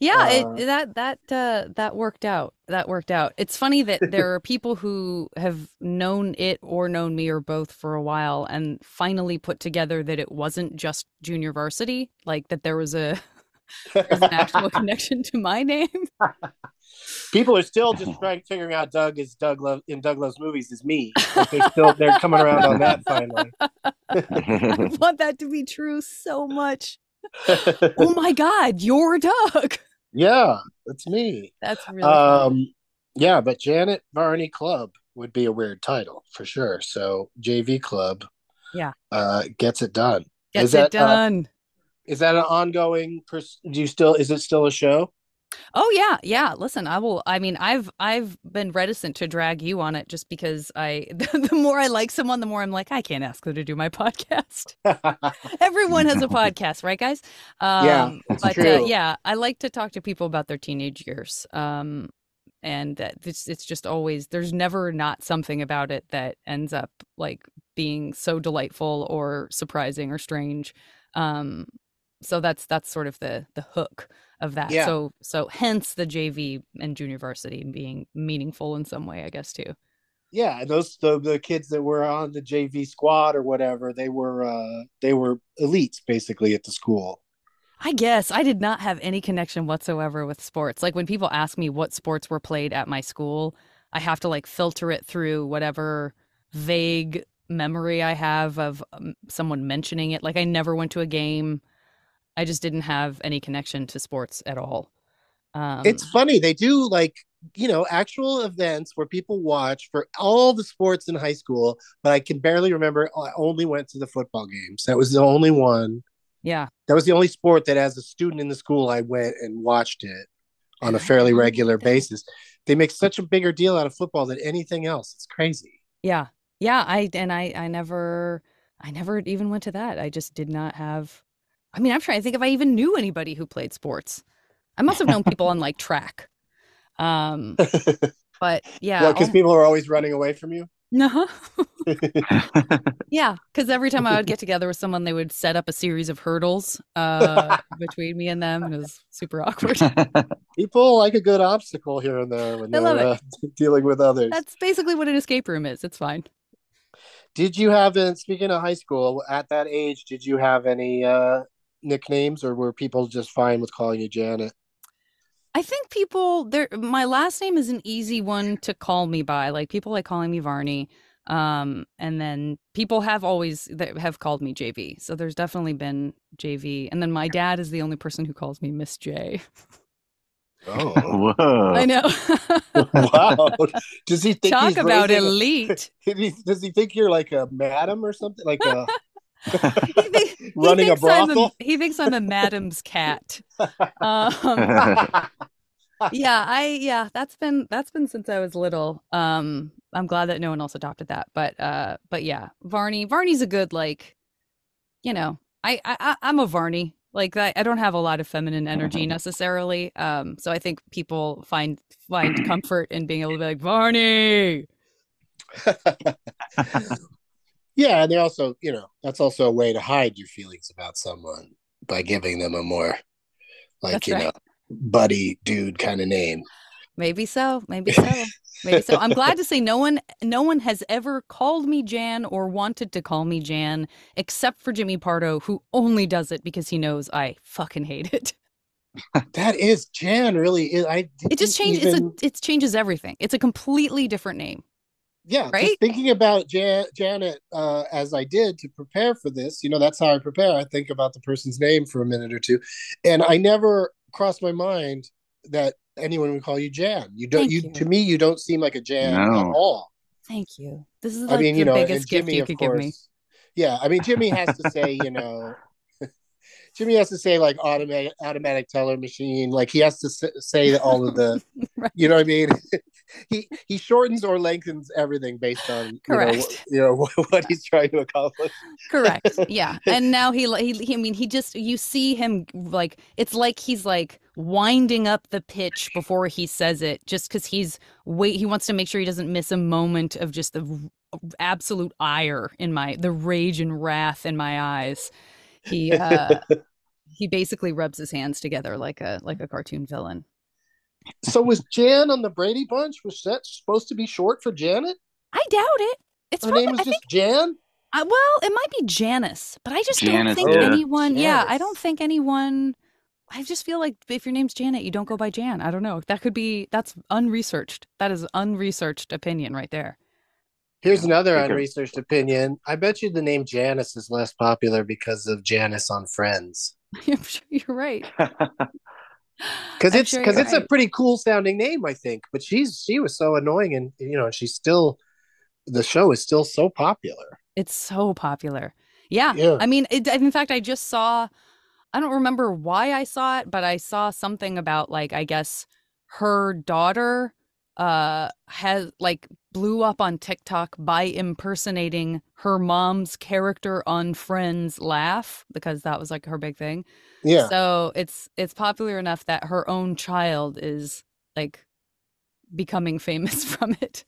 Yeah, Uh, it that that uh that worked out. That worked out. It's funny that there are people who have known it or known me or both for a while and finally put together that it wasn't just junior varsity, like that there was a there's an actual connection to my name. People are still just trying figuring out Doug is Doug Love in Doug Loves Movies is me. Like they're still they're coming around on that finally. I want that to be true so much. Oh my god, you're Doug. yeah, that's me. That's really. Um, yeah, but Janet Varney Club would be a weird title for sure. So JV Club, Yeah. uh, gets it done. Gets is that, it uh, done. Is that an ongoing? Pers- do you still? Is it still a show? Oh yeah, yeah. Listen, I will. I mean, I've I've been reticent to drag you on it just because I the, more I like someone, the more I'm like, I can't ask them to do my podcast. Everyone has a podcast, right, guys? Um, Yeah, but Uh, yeah, I like to talk to people about their teenage years. Um, and uh, it's it's just always there's never not something about it that ends up like being so delightful or surprising or strange. Um, so that's that's sort of the the hook of that. Yeah. So so hence the JV and junior varsity being meaningful in some way, I guess too. Yeah, and those the, the kids that were on the JV squad or whatever, they were uh they were elites basically at the school. I guess I did not have any connection whatsoever with sports. Like when people ask me what sports were played at my school, I have to like filter it through whatever vague memory I have of um, someone mentioning it. Like I never went to a game. I just didn't have any connection to sports at all. Um, it's funny they do like you know actual events where people watch for all the sports in high school but i can barely remember i only went to the football games that was the only one yeah. that was the only sport that as a student in the school i went and watched it on a fairly regular basis they make such a bigger deal out of football than anything else it's crazy Yeah. Yeah, I and I I never I never even went to that. I just did not have I mean, I'm trying to think if I even knew anybody who played sports. I must have known people on like track. Um but yeah. because all- people are always running away from you no. yeah, cuz every time I would get together with someone they would set up a series of hurdles uh between me and them and it was super awkward. people like a good obstacle here and there when I they're uh, dealing with others That's basically what an escape room is. It's fine. Did you have, uh, speaking of high school, at that age, did you have any uh, nicknames or were people just fine with calling you Janet? I think people there my last name is an easy one to call me by. Like people like calling me Varney. Um and then people have always that have called me JV. So there's definitely been JV. And then my dad is the only person who calls me Miss J. Oh, Whoa. I know. wow. Does he think Talk he's about raising elite. Does he think you're like a madam or something? Like a He thi- he a thinks I'm brothel? he thinks I'm a madam's cat. Um, yeah, I yeah, that's been that's been since I was little. Um, I'm glad that no one else adopted that. But uh, but yeah, Varney. Varney's a good like, you know, I I I- I'm a Varney. Like I, I don't have a lot of feminine energy necessarily. Um, so I think people find find comfort in being able to be like Varney. Yeah, and they also, you know, that's also a way to hide your feelings about someone by giving them a more, like, That's you right. know, buddy dude kind of name. Maybe so. Maybe so. Maybe so. I'm glad to say no one no one has ever called me Jan or wanted to call me Jan except for Jimmy Pardo who only does it because he knows I fucking hate it. That is Jan, really. Is, I It just changes even- it's a, it changes everything. It's a completely different name. Yeah right? just thinking about Jan- janet uh, as i did to prepare for this you know that's how i prepare i think about the person's name for a minute or two and i never crossed my mind that anyone would call you jan you don't you, you. to me you don't seem like a jan at all Thank you. This is i mean the you know biggest and gift jimmy you of could course give me. yeah i mean jimmy has to say you know jimmy has to say like automatic automatic teller machine like he has to say all of the Right. you know what i mean he he shortens or lengthens everything based on you know, Correct. you know, what he's trying to accomplish Correct. Yeah. And now he, he, he, I mean, he just, you see him like, it's like he's like winding up the pitch before he says it just because he's wait, he wants to make sure he doesn't miss a moment of just the absolute ire in my, the rage and wrath in my eyes. He, uh, he basically rubs his hands together like a, like a cartoon villain. So was Jan on the Brady Bunch? Was that supposed to be short for Janet? I doubt it. It's Her probably, name was I just think, Jan. I, well, it might be Janice, but I just don't think yeah. anyone, yeah, I don't think anyone, I just feel like if your name's Janet, you don't go by Jan. I don't know. That could be, that's unresearched. That is unresearched opinion right there. Here's another Think unresearched opinion. I bet you the name Janice is less popular because of Janice on Friends. I'm sure you're right. Because it's because you're it's a pretty cool sounding name, I think. But she's she was so annoying, and you know, she's still the show is still so popular. It's so popular. Yeah. Yeah. I mean, it, in fact, I just saw, I don't remember why I saw it, but I saw something about like, I guess her daughter uh has like blew up on TikTok by impersonating her mom's character on Friends laugh because that was like her big thing. Yeah. So it's it's popular enough that her own child is like becoming famous from it,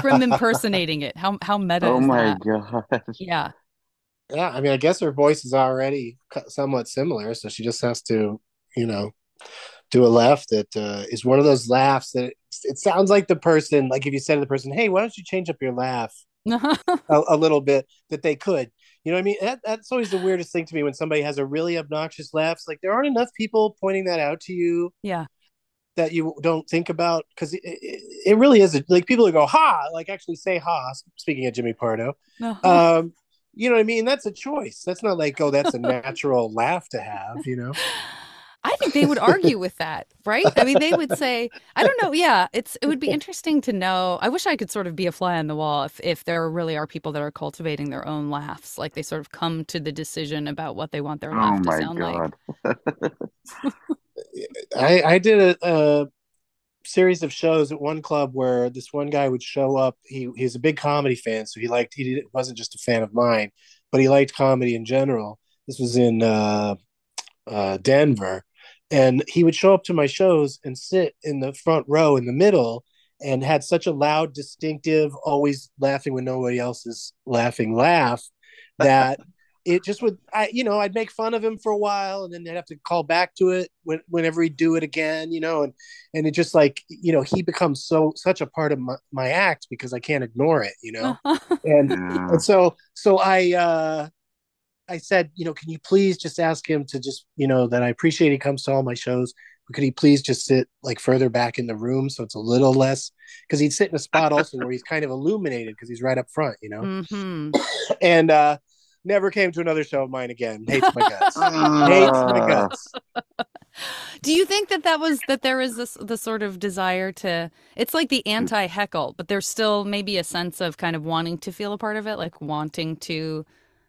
from impersonating it. How how meta oh is my that? god. Yeah. Yeah, I mean, I guess her voice is already somewhat similar, so she just has to, you know, do a laugh that uh, is one of those laughs that it, it, sounds like the person, like if you said to the person, "Hey, why don't you change up your laugh a, a, little bit?" That they could, you know, what I mean, that, that's always the weirdest thing to me when somebody has a really obnoxious laugh. It's like there aren't enough people pointing that out to you. Yeah. That you don't think about because it, it, it, really is a, like people who go ha like actually say ha. Speaking of Jimmy Pardo, uh-huh. um, you know what I mean? That's a choice. That's not like, oh, that's a natural laugh to have, you know? I think they would argue with that, right? I mean, they would say, I don't know. Yeah, it's it would be interesting to know. I wish I could sort of be a fly on the wall if if there really are people that are cultivating their own laughs, like they sort of come to the decision about what they want their laugh oh to sound God. like. I I did a, a series of shows at one club where this one guy would show up. He he's a big comedy fan, so he liked he wasn't just a fan of mine, but he liked comedy in general. This was in uh, uh, Denver, and he would show up to my shows and sit in the front row in the middle and had such a loud distinctive always laughing when nobody else is laughing laugh that it just would i you know i'd make fun of him for a while and then i'd have to call back to it when, whenever he'd do it again you know and and it just like you know he becomes so such a part of my, my act because i can't ignore it you know and yeah. and so so i uh I said, you know, can you please just ask him to just, you know, that I appreciate he comes to all my shows. But could he please just sit like further back in the room so it's a little less? Because he'd sit in a spot also where he's kind of illuminated because he's right up front, you know. Mm-hmm. and uh, never came to another show of mine again. Hates my guts. Hates my guts. Do you think that that was that there is this the sort of desire to? It's like the anti heckle, but there's still maybe a sense of kind of wanting to feel a part of it, like wanting to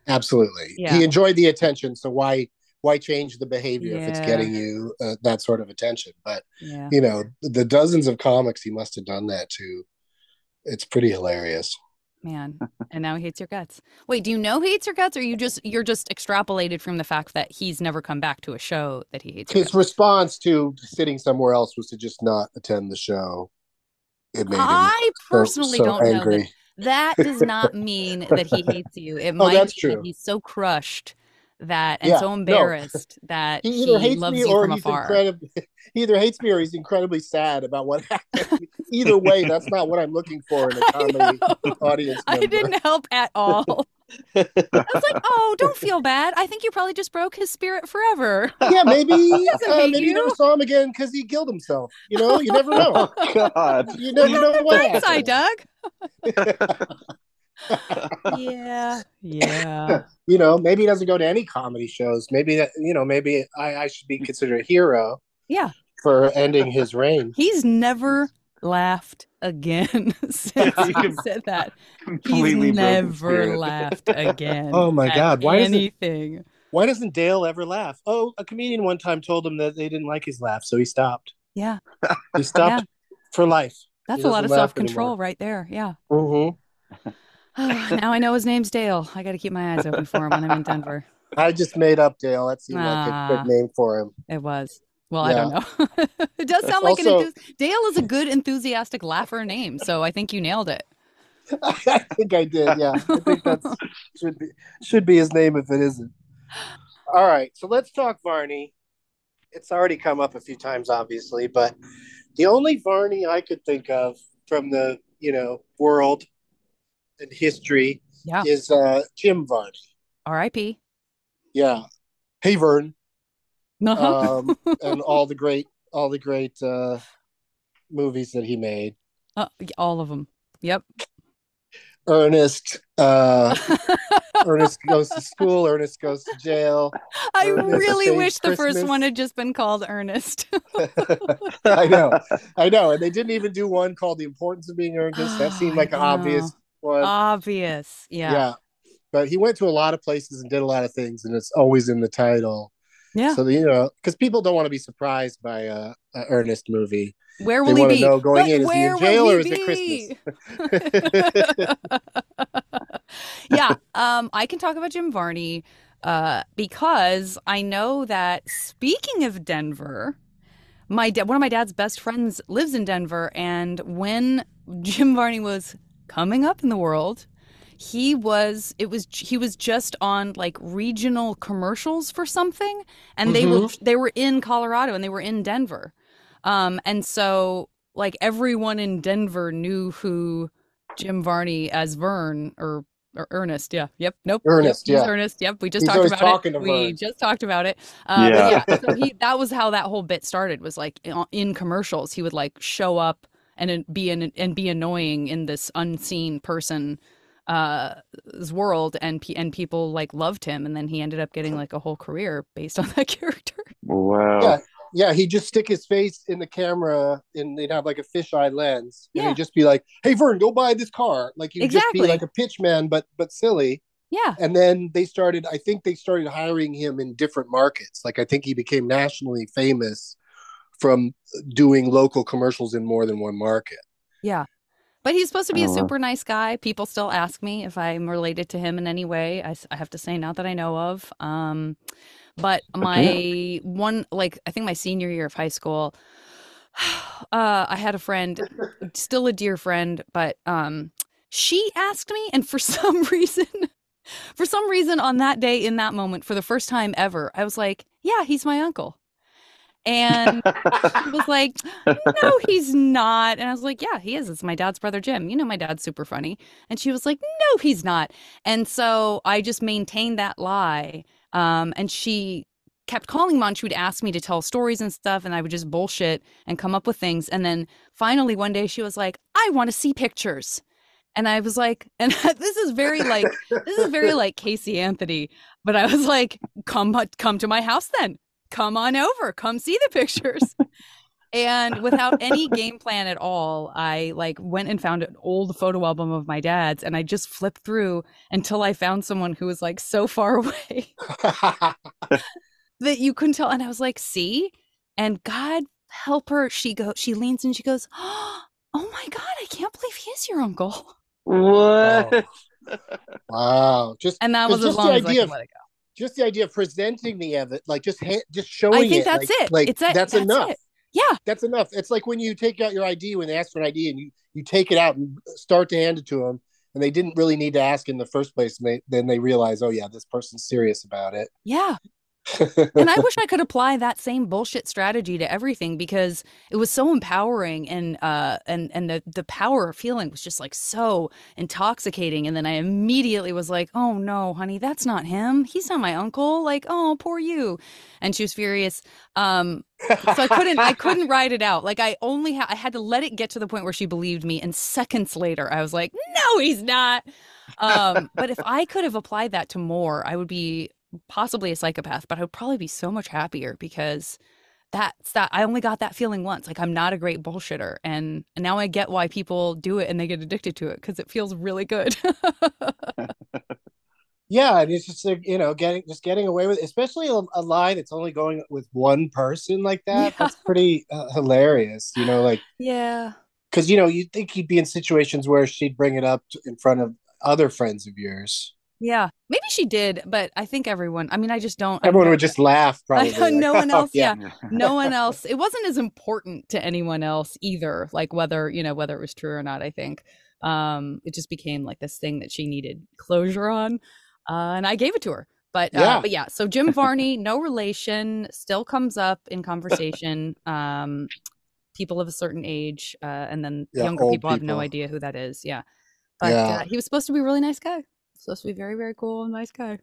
Absolutely. Yeah. He enjoyed the attention, so why why change the behavior yeah. if it's getting you uh, that sort of attention? But yeah. you know, the dozens of comics he must have done that to. It's pretty hilarious. Man, and now he hates your guts. Wait, do you know he hates your guts, or you just you're just extrapolated from the fact that he's never come back to a show that he hates? His response to sitting somewhere else was to just not attend the show. It made I personally so, so don't angry. know that that does not mean that he hates you. It oh, might that he's so crushed that and yeah, so embarrassed no. that he either he hates loves me or he's incredibly he either hates me or he's incredibly sad about what happened. either way, that's not what I'm looking for in a comedy audience. Member. I didn't help at all. I was like, oh, don't feel bad. I think you probably just broke his spirit forever. Yeah, maybe. uh, maybe you. never saw him again because he killed himself. You know, you never know. Oh, God, you never know what. Thanks, I Doug. yeah, yeah. You know, maybe he doesn't go to any comedy shows. Maybe that, you know, maybe I, I should be considered a hero. Yeah. For ending his reign. He's never laughed again since he said that. He's never laughed again. Oh my god! Why anything? Doesn't, why doesn't Dale ever laugh? Oh, a comedian one time told him that they didn't like his laugh, so he stopped. Yeah, he stopped yeah. for life. That's a lot of self control right there. Yeah. Mm-hmm. now I know his name's Dale. I got to keep my eyes open for him when I'm in Denver. I just made up Dale. That seemed like a good name for him. It was. Well, yeah. I don't know. it does sound like also, an enthus- Dale is a good enthusiastic laugher name, so I think you nailed it. I think I did. Yeah, I think that should be should be his name if it isn't. All right, so let's talk Varney. It's already come up a few times, obviously, but the only Varney I could think of from the you know world and history yeah. is uh, Jim Varney. R.I.P. Yeah. Hey Vern uh-huh. um, and all the great all the great uh, movies that he made. Uh, all of them. Yep. Ernest. Uh, Ernest goes to school. Ernest goes to jail. I Ernest really wish the first one had just been called Ernest. I know, I know, and they didn't even do one called "The Importance of Being Earnest." That seemed like an obvious one. Obvious, yeah. Yeah, but he went to a lot of places and did a lot of things, and it's always in the title. Yeah. So you know, because people don't want to be surprised by a, a Ernest movie. Where will they he be? Know going but in, is he in jail or is it Christmas? yeah, um, I can talk about Jim Varney uh, because I know that speaking of Denver, my da- one of my dad's best friends lives in Denver, and when Jim Varney was coming up in the world, he was it was he was just on like regional commercials for something and they were they were in Colorado and they were in Denver. Um and so like everyone in Denver knew who Jim Varney as Vern or or Ernest, yeah, yep, nope, Ernest, yep, yeah. Ernest, yep. We just He's talked always about talking it. to We Vern. just talked about it. Uh, Yeah. yeah, so he that was how that whole bit started. Was like in- in commercials, he would like show up and be an, and be annoying in this unseen person uh his world and pe- and people like loved him and then he ended up getting like a whole career based on that character Wow. Yeah. Yeah, he'd just stick his face in the camera and they'd have like a fisheye lens. And Yeah. he'd just be like, Hey Vern, go buy this car. Like he'd just be like a pitch man, but but silly. yeah And then they started, I think they started hiring him in different markets. Like I think he became nationally famous from doing local commercials in more than one market. Yeah. But he's supposed to be a super nice guy. People still ask me if I'm related to him in any way. I have to say, not that I know of. Um, but my one, like, I think my senior year of high school, uh, I had a friend, still a dear friend, but um, she asked me, and for some reason, for some reason on that day, in that moment, for the first time ever, I was like, yeah, he's my uncle. And he was like, no, he's not. And I was like, yeah, he is. It's my dad's brother, Jim. You know, my dad's super funny. And she was like, no, he's not. And so I just maintained that lie. Um, and she kept calling mom. She would ask me to tell stories and stuff, and I would just bullshit and come up with things. And then finally, one day, she was like, I want to see pictures. And I was like, and this is very like, this is very like Casey Anthony. But I was like, come, come to my house then. Come on over. Come see the pictures and without any game plan at all i like went and found an old photo album of my dad's and i just flipped through until i found someone who was like so far away that you couldn't tell and i was like see and god help her she go she leans and she goes oh my god i can't believe he is your uncle What? wow. Just and that was as just long the as i idea of let it go just the idea of presenting the evidence, like just ha- just showing i think it, that's like, it Like it's a, that's, enough. it. yeah That's enough. It's like when you take out your ID when they ask for an ID and you you take it out and start to hand it to them, and they didn't really need to ask in the first place. And they, then they realize, oh yeah, this person's serious about it. yeah and I wish I could apply that same bullshit strategy to everything because it was so empowering and uh and and the the power feeling was just like so intoxicating. And then I immediately was like oh no honey that's not him. He's not my uncle. Like oh poor you. And she was furious. Um so I couldn't I couldn't ride it out. Like I only ha- I had to let it get to the point where she believed me and seconds later I was like no he's not. Um but if I could have applied that to more I would be possibly a psychopath, but I would probably be so much happier because that's that I only got that feeling once. Like I'm not a great bullshitter. And, and now I get why people do it and they get addicted to it because it feels really good. yeah, and it's just like you know, getting just getting away with, especially a, a lie that's only going with one person like that. Yeah. That's pretty uh, hilarious. You know, like yeah. because you know you would think you'd be in situations where she'd bring it up in front of other friends of yours. Yeah. Maybe she did, but I think everyone, I mean, I just don't. Everyone would just laugh. Probably. know no like, one "Oh, else. yeah. no one else it wasn't as important to anyone else either like whether you know whether it was true or not i think um it just became like this thing that she needed closure on uh, and i gave it to her but uh, Yeah. but yeah so jim varney no relation still comes up in conversation um people of a certain age uh and then Yeah, younger old people, have no idea who that is yeah but Yeah. uh, he was supposed to be a really nice guy supposed to be very very cool and nice guy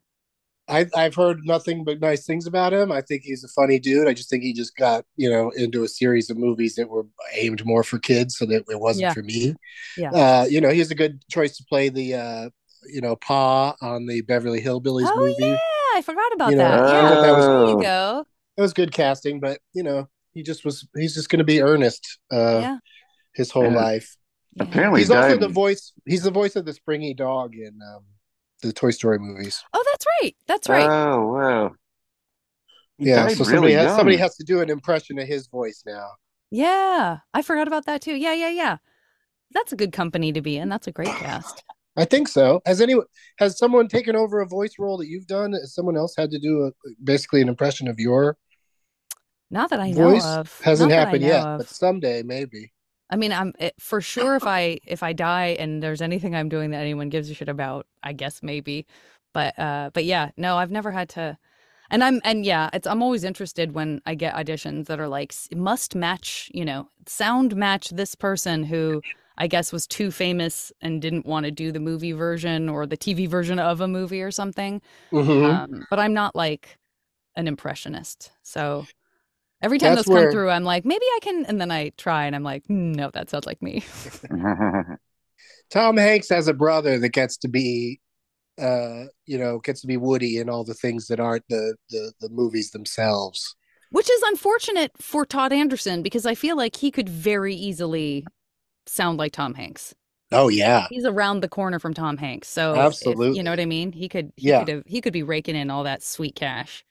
I, I've heard nothing but nice things about him. I think he's a funny dude. I just think he just got, you know, into a series of movies that were aimed more for kids, so that it wasn't Yeah. for me. Yeah. Uh, you know, he's a good choice to play the, uh, you know, Pa on the Beverly Hillbillies oh movie. yeah i forgot about You know, that I yeah that was- there you go It was good casting, but you know, he just was. He's just going to be earnest uh, yeah his whole Yeah. life. Apparently, He's he also the voice. He's the voice of the springy dog in um, the Toy Story movies. Oh, that's right. That's right. Oh wow. He yeah, died so really somebody has somebody has to do an impression of his voice now. yeah. I forgot about that too. Yeah, yeah, yeah. That's a good company to be in. That's a great cast. I think so. Has anyone has someone taken over a voice role that you've done? Has someone else had to do a, basically an impression of your Not that I know voice? of. Hasn't Not happened yet, of. but someday maybe. I mean, I'm it, for sure if I if I die and there's anything I'm doing that anyone gives a shit about, I guess maybe. But uh but yeah, no, I've never had to and I'm and yeah, it's I'm always interested when I get auditions that are like must match, you know, sound match this person who I guess was too famous and didn't want to do the movie version or the TV version of a movie or something. Mhm. Um, but I'm not like an impressionist. So every time That's those where- come through, I'm like, maybe I can. And then I try and I'm like, "Hmm, no, that sounds like me. Tom Hanks has a brother that gets to be, uh, you know, gets to be Woody in all the things that aren't the the, the movies themselves. Which is unfortunate for Todd Anderson because I feel like he could very easily sound like Tom Hanks. Oh yeah, He's around the corner from Tom Hanks. So if- Absolutely. you know what I mean? He could he Yeah. could have, he could be raking in all that sweet cash.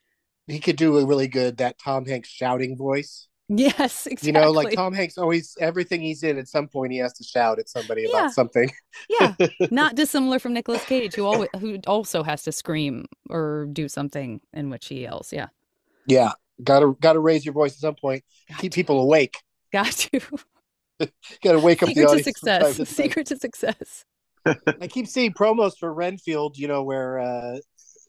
He could do a really good that Tom Hanks shouting voice. Yes, exactly. You know, like Tom Hanks always everything he's in at some point he has to shout at somebody Yeah. about something. Yeah, not dissimilar from Nicolas Cage, who always who also has to scream or do something in which he yells. Yeah, Yeah, gotta gotta raise your voice at some point. Got Keep to. people awake. got to. Gotta wake up Secret to audience. from success. to. Secret to success. I keep seeing promos for Renfield. You know where uh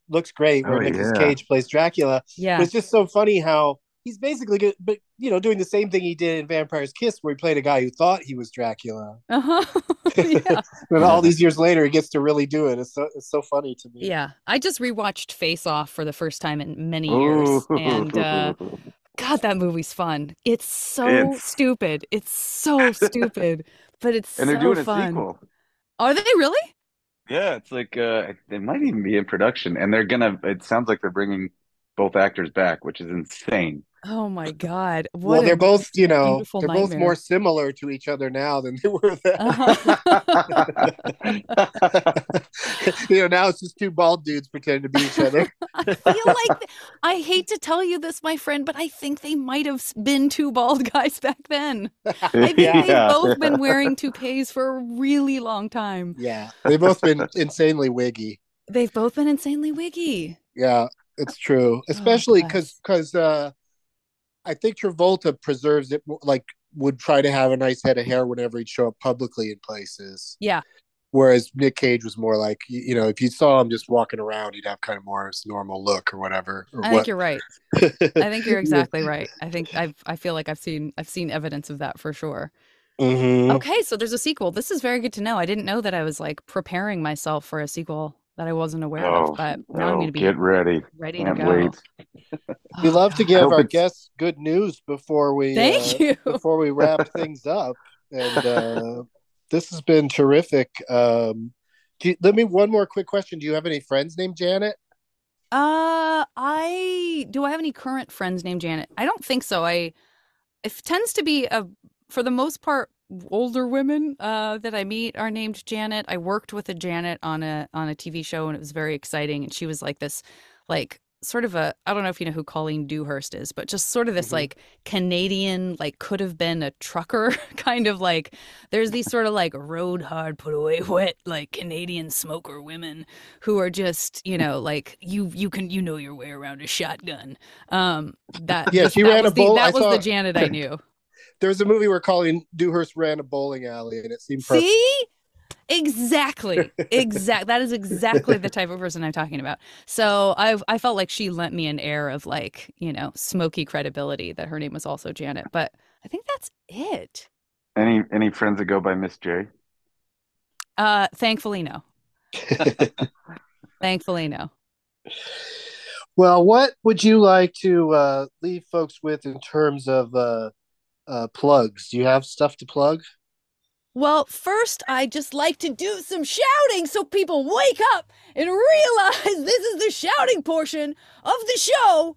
looks great where Oh, Nicolas yeah. Cage plays Dracula. Yeah. But it's just so funny how he's basically good, but you know, doing the same thing he did in Vampire's Kiss, where he played a guy who thought he was Dracula. Uh huh. yeah. And all these years later, he gets to really do it. It's so it's so funny to me. Yeah. I just rewatched Face Off for the first time in many years, and uh, God, that movie's fun. It's so It's- stupid. It's so stupid, but it's and they're so doing a fun. sequel. Are they really? Yeah, it's like uh it might even be in production, and they're gonna. It sounds like they're bringing both actors back, which is insane. Oh my God! What well, they're both, you know, they're both more similar to each other now than they were then. Uh-huh. you know, now it's just two bald dudes pretending to be each other. I feel like th- I hate to tell you this, my friend, but I think they might have been two bald guys back then. I think they've both been wearing toupees for a really long time. yeah, they've both been insanely wiggy. They've both been insanely wiggy. Yeah, it's true, especially bless. because because uh, I think Travolta preserves it like would try to have a nice head of hair whenever he'd show up publicly in places. Yeah. Whereas Nick Cage was more like you, know if you saw him just walking around, he'd have kind of more his normal look or whatever. Or I what. think you're right. I think you're exactly right. I think I've I feel like I've seen I've seen evidence of that for sure. Mhm. Okay, so there's a sequel. This is very good to know. I didn't know that I was like preparing myself for a sequel that I wasn't aware Oh, of, but now I'm oh, going to be get ready. ready to Can't go. wait. We love to give our it's- guests good news before we Thank uh, you. before we wrap things up. And uh, this has been terrific. Um, do you, let me one more quick question. Do you have any friends named Janet? Uh, I do. I have any current friends named Janet? I don't think so. I it tends to be a for the most part older women uh that I meet are named Janet. I worked with a Janet on a on a TV show and it was very exciting. And she was like this, like sort of a I don't know if you know who Colleen Dewhurst is, but just sort of this Mhm. like Canadian, like could have been a trucker kind of like. There's these sort of like road hard, put away wet, like Canadian smoker women who are just you know like you you can you know your way around a shotgun um that Yeah, was- she that ran a the, bowl- that I was saw- the janet i knew There was a movie where Colleen Dewhurst ran a bowling alley, and it seemed perfect. see? Exactly. Exact that is exactly the type of person i'm talking about. So i i felt like she lent me an air of like you know smoky credibility that her name was also janet but i think that's it. Any any friends that go by Miss J? uh thankfully no. Thankfully no. Well, what would you like to uh, leave folks with in terms of uh, uh, plugs? Do you have stuff to plug? Well, first, I just like to do some shouting so people wake up and realize this is the shouting portion of the show.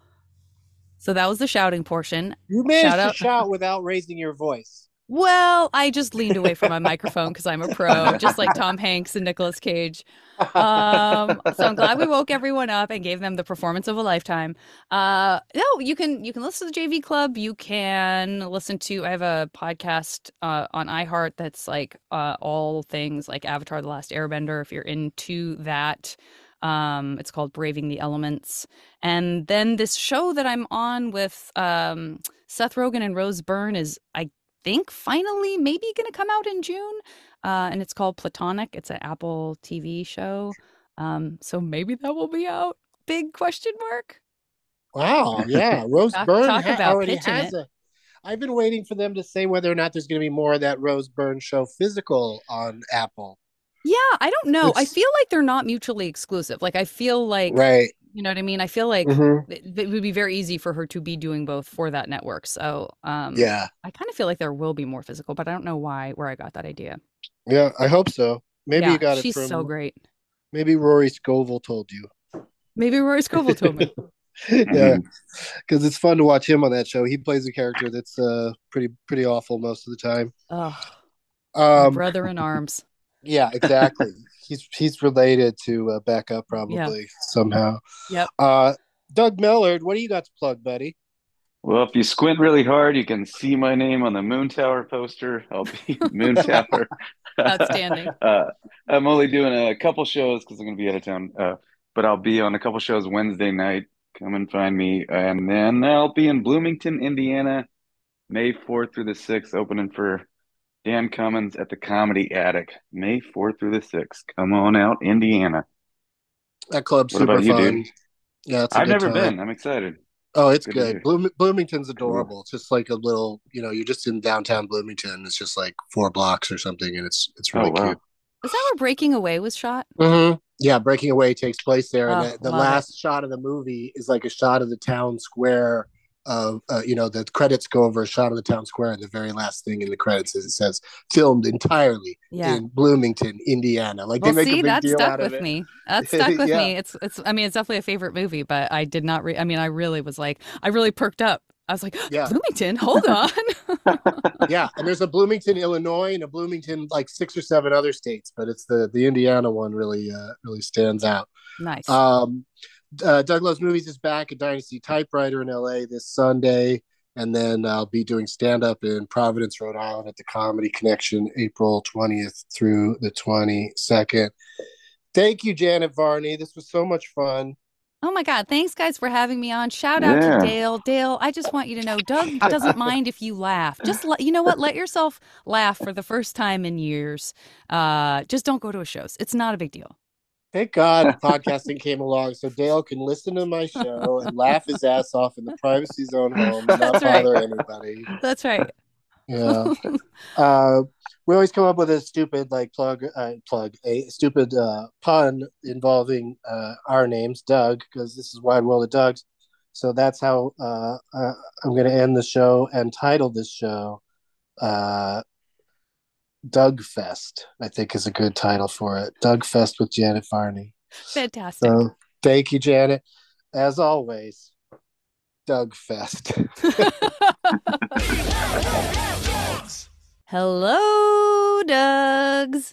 So that was the shouting portion. You managed Shout to out- shout without raising your voice. Well, I just leaned away from my microphone because I'm a pro, just like Tom Hanks and Nicolas Cage. Um, so I'm glad we woke everyone up and gave them the performance of a lifetime. Uh, no, you can you can listen to the JV Club. You can listen to. I have a podcast uh, on iHeart that's like uh, all things like Avatar: The Last Airbender. If you're into that, um, it's called Braving the Elements. And then this show that I'm on with um, Seth Rogen and Rose Byrne is I think finally maybe going to come out in June. Uh, and it's called Platonic. It's an Apple TV show. Um, so maybe that will be out. Big question mark. Wow, yeah, Rose Talk- Byrne talk ha- already has it. a. I've been waiting for them to say whether or not there's going to be more of that Rose Byrne show physical on Apple. Yeah, I don't know. I feel like they're not mutually exclusive. Like I feel like Right. You know what I mean? I feel like Mhm. it, it would be very easy for her to be doing both for that network. So um Yeah. I kind of feel like there will be more physical, but I don't know why where I got that idea. Yeah, I hope so. Maybe yeah, you got it she's from. so great. Maybe Rory Scovel told you. Maybe Rory Scovel told me. yeah, because it's fun to watch him on that show. He plays a character that's uh pretty pretty awful most of the time. Oh, Um, brother in arms. yeah, exactly. He's he's related to uh, Becca probably somehow. Yep. Uh, Doug Mellard, what do you got to plug, buddy? Well, if you squint really hard, you can see my name on the Moontower poster. I'll be Moontower. Outstanding. uh, I'm only doing a couple shows because I'm going to be out of town. Uh, but I'll be on a couple shows Wednesday night. Come and find me. And then I'll be in Bloomington, Indiana, May 4th through the 6th, opening for Dan Cummins at the Comedy Attic. May 4th through the 6th. Come on out, Indiana. That club's What super about you, fun. dude? Yeah, it's a I've good never time. been. I'm excited. Oh, it's Good good. Bloom- Bloomington's adorable. It's just like a little, you know, you're just in downtown Bloomington. It's just like four blocks or something, and it's it's really Oh, wow. cute. Is that where Breaking Away was shot? hmm Yeah, Breaking Away takes place there, Oh, and the, the love it. last shot of the movie is like a shot of the town square. Of uh, you know, the credits go over a shot of the town square, and the very last thing in the credits is it says "filmed entirely Yeah. in Bloomington, Indiana." Like Well, they make see, a big that deal stuck out of with it. me. That stuck with Yeah. me. It's it's. I mean, it's definitely a favorite movie, but I did not. Re- I mean, I really was like, I really perked up. I was like, Yeah. Bloomington, hold on. yeah, and there's a Bloomington, Illinois, and a Bloomington, like six or seven other states, but it's the the Indiana one really uh, really stands out. nice. Um, uh, Doug Loves Movies is back at Dynasty Typewriter in LA this Sunday, and then I'll be doing stand up in Providence, Rhode Island at the Comedy Connection April 20th through the 22nd. Thank you, Janet Varney. This was so much fun. Oh my God. Thanks, guys, for having me on. Shout out Yeah. to Dale. Dale, I just want you to know Doug doesn't mind if you laugh. Just let, you know what? Let yourself laugh for the first time in years. Uh, just don't go to his shows. It's not a big deal. Thank God podcasting came along so Dale can listen to my show and laugh his ass off in the privacy zone home and not That's right. bother anybody. That's right. Yeah. uh, we always come up with a stupid like plug uh, plug a stupid uh, pun involving uh, our names, Doug, because this is Wide World of Dougs. So that's how uh, uh, I'm going to end the show and title this show uh, Doug Fest. I think is a good title for it. Doug Fest with Janet Varney. Fantastic. So thank you, Janet. As always, Doug Fest. Hello, Dougs.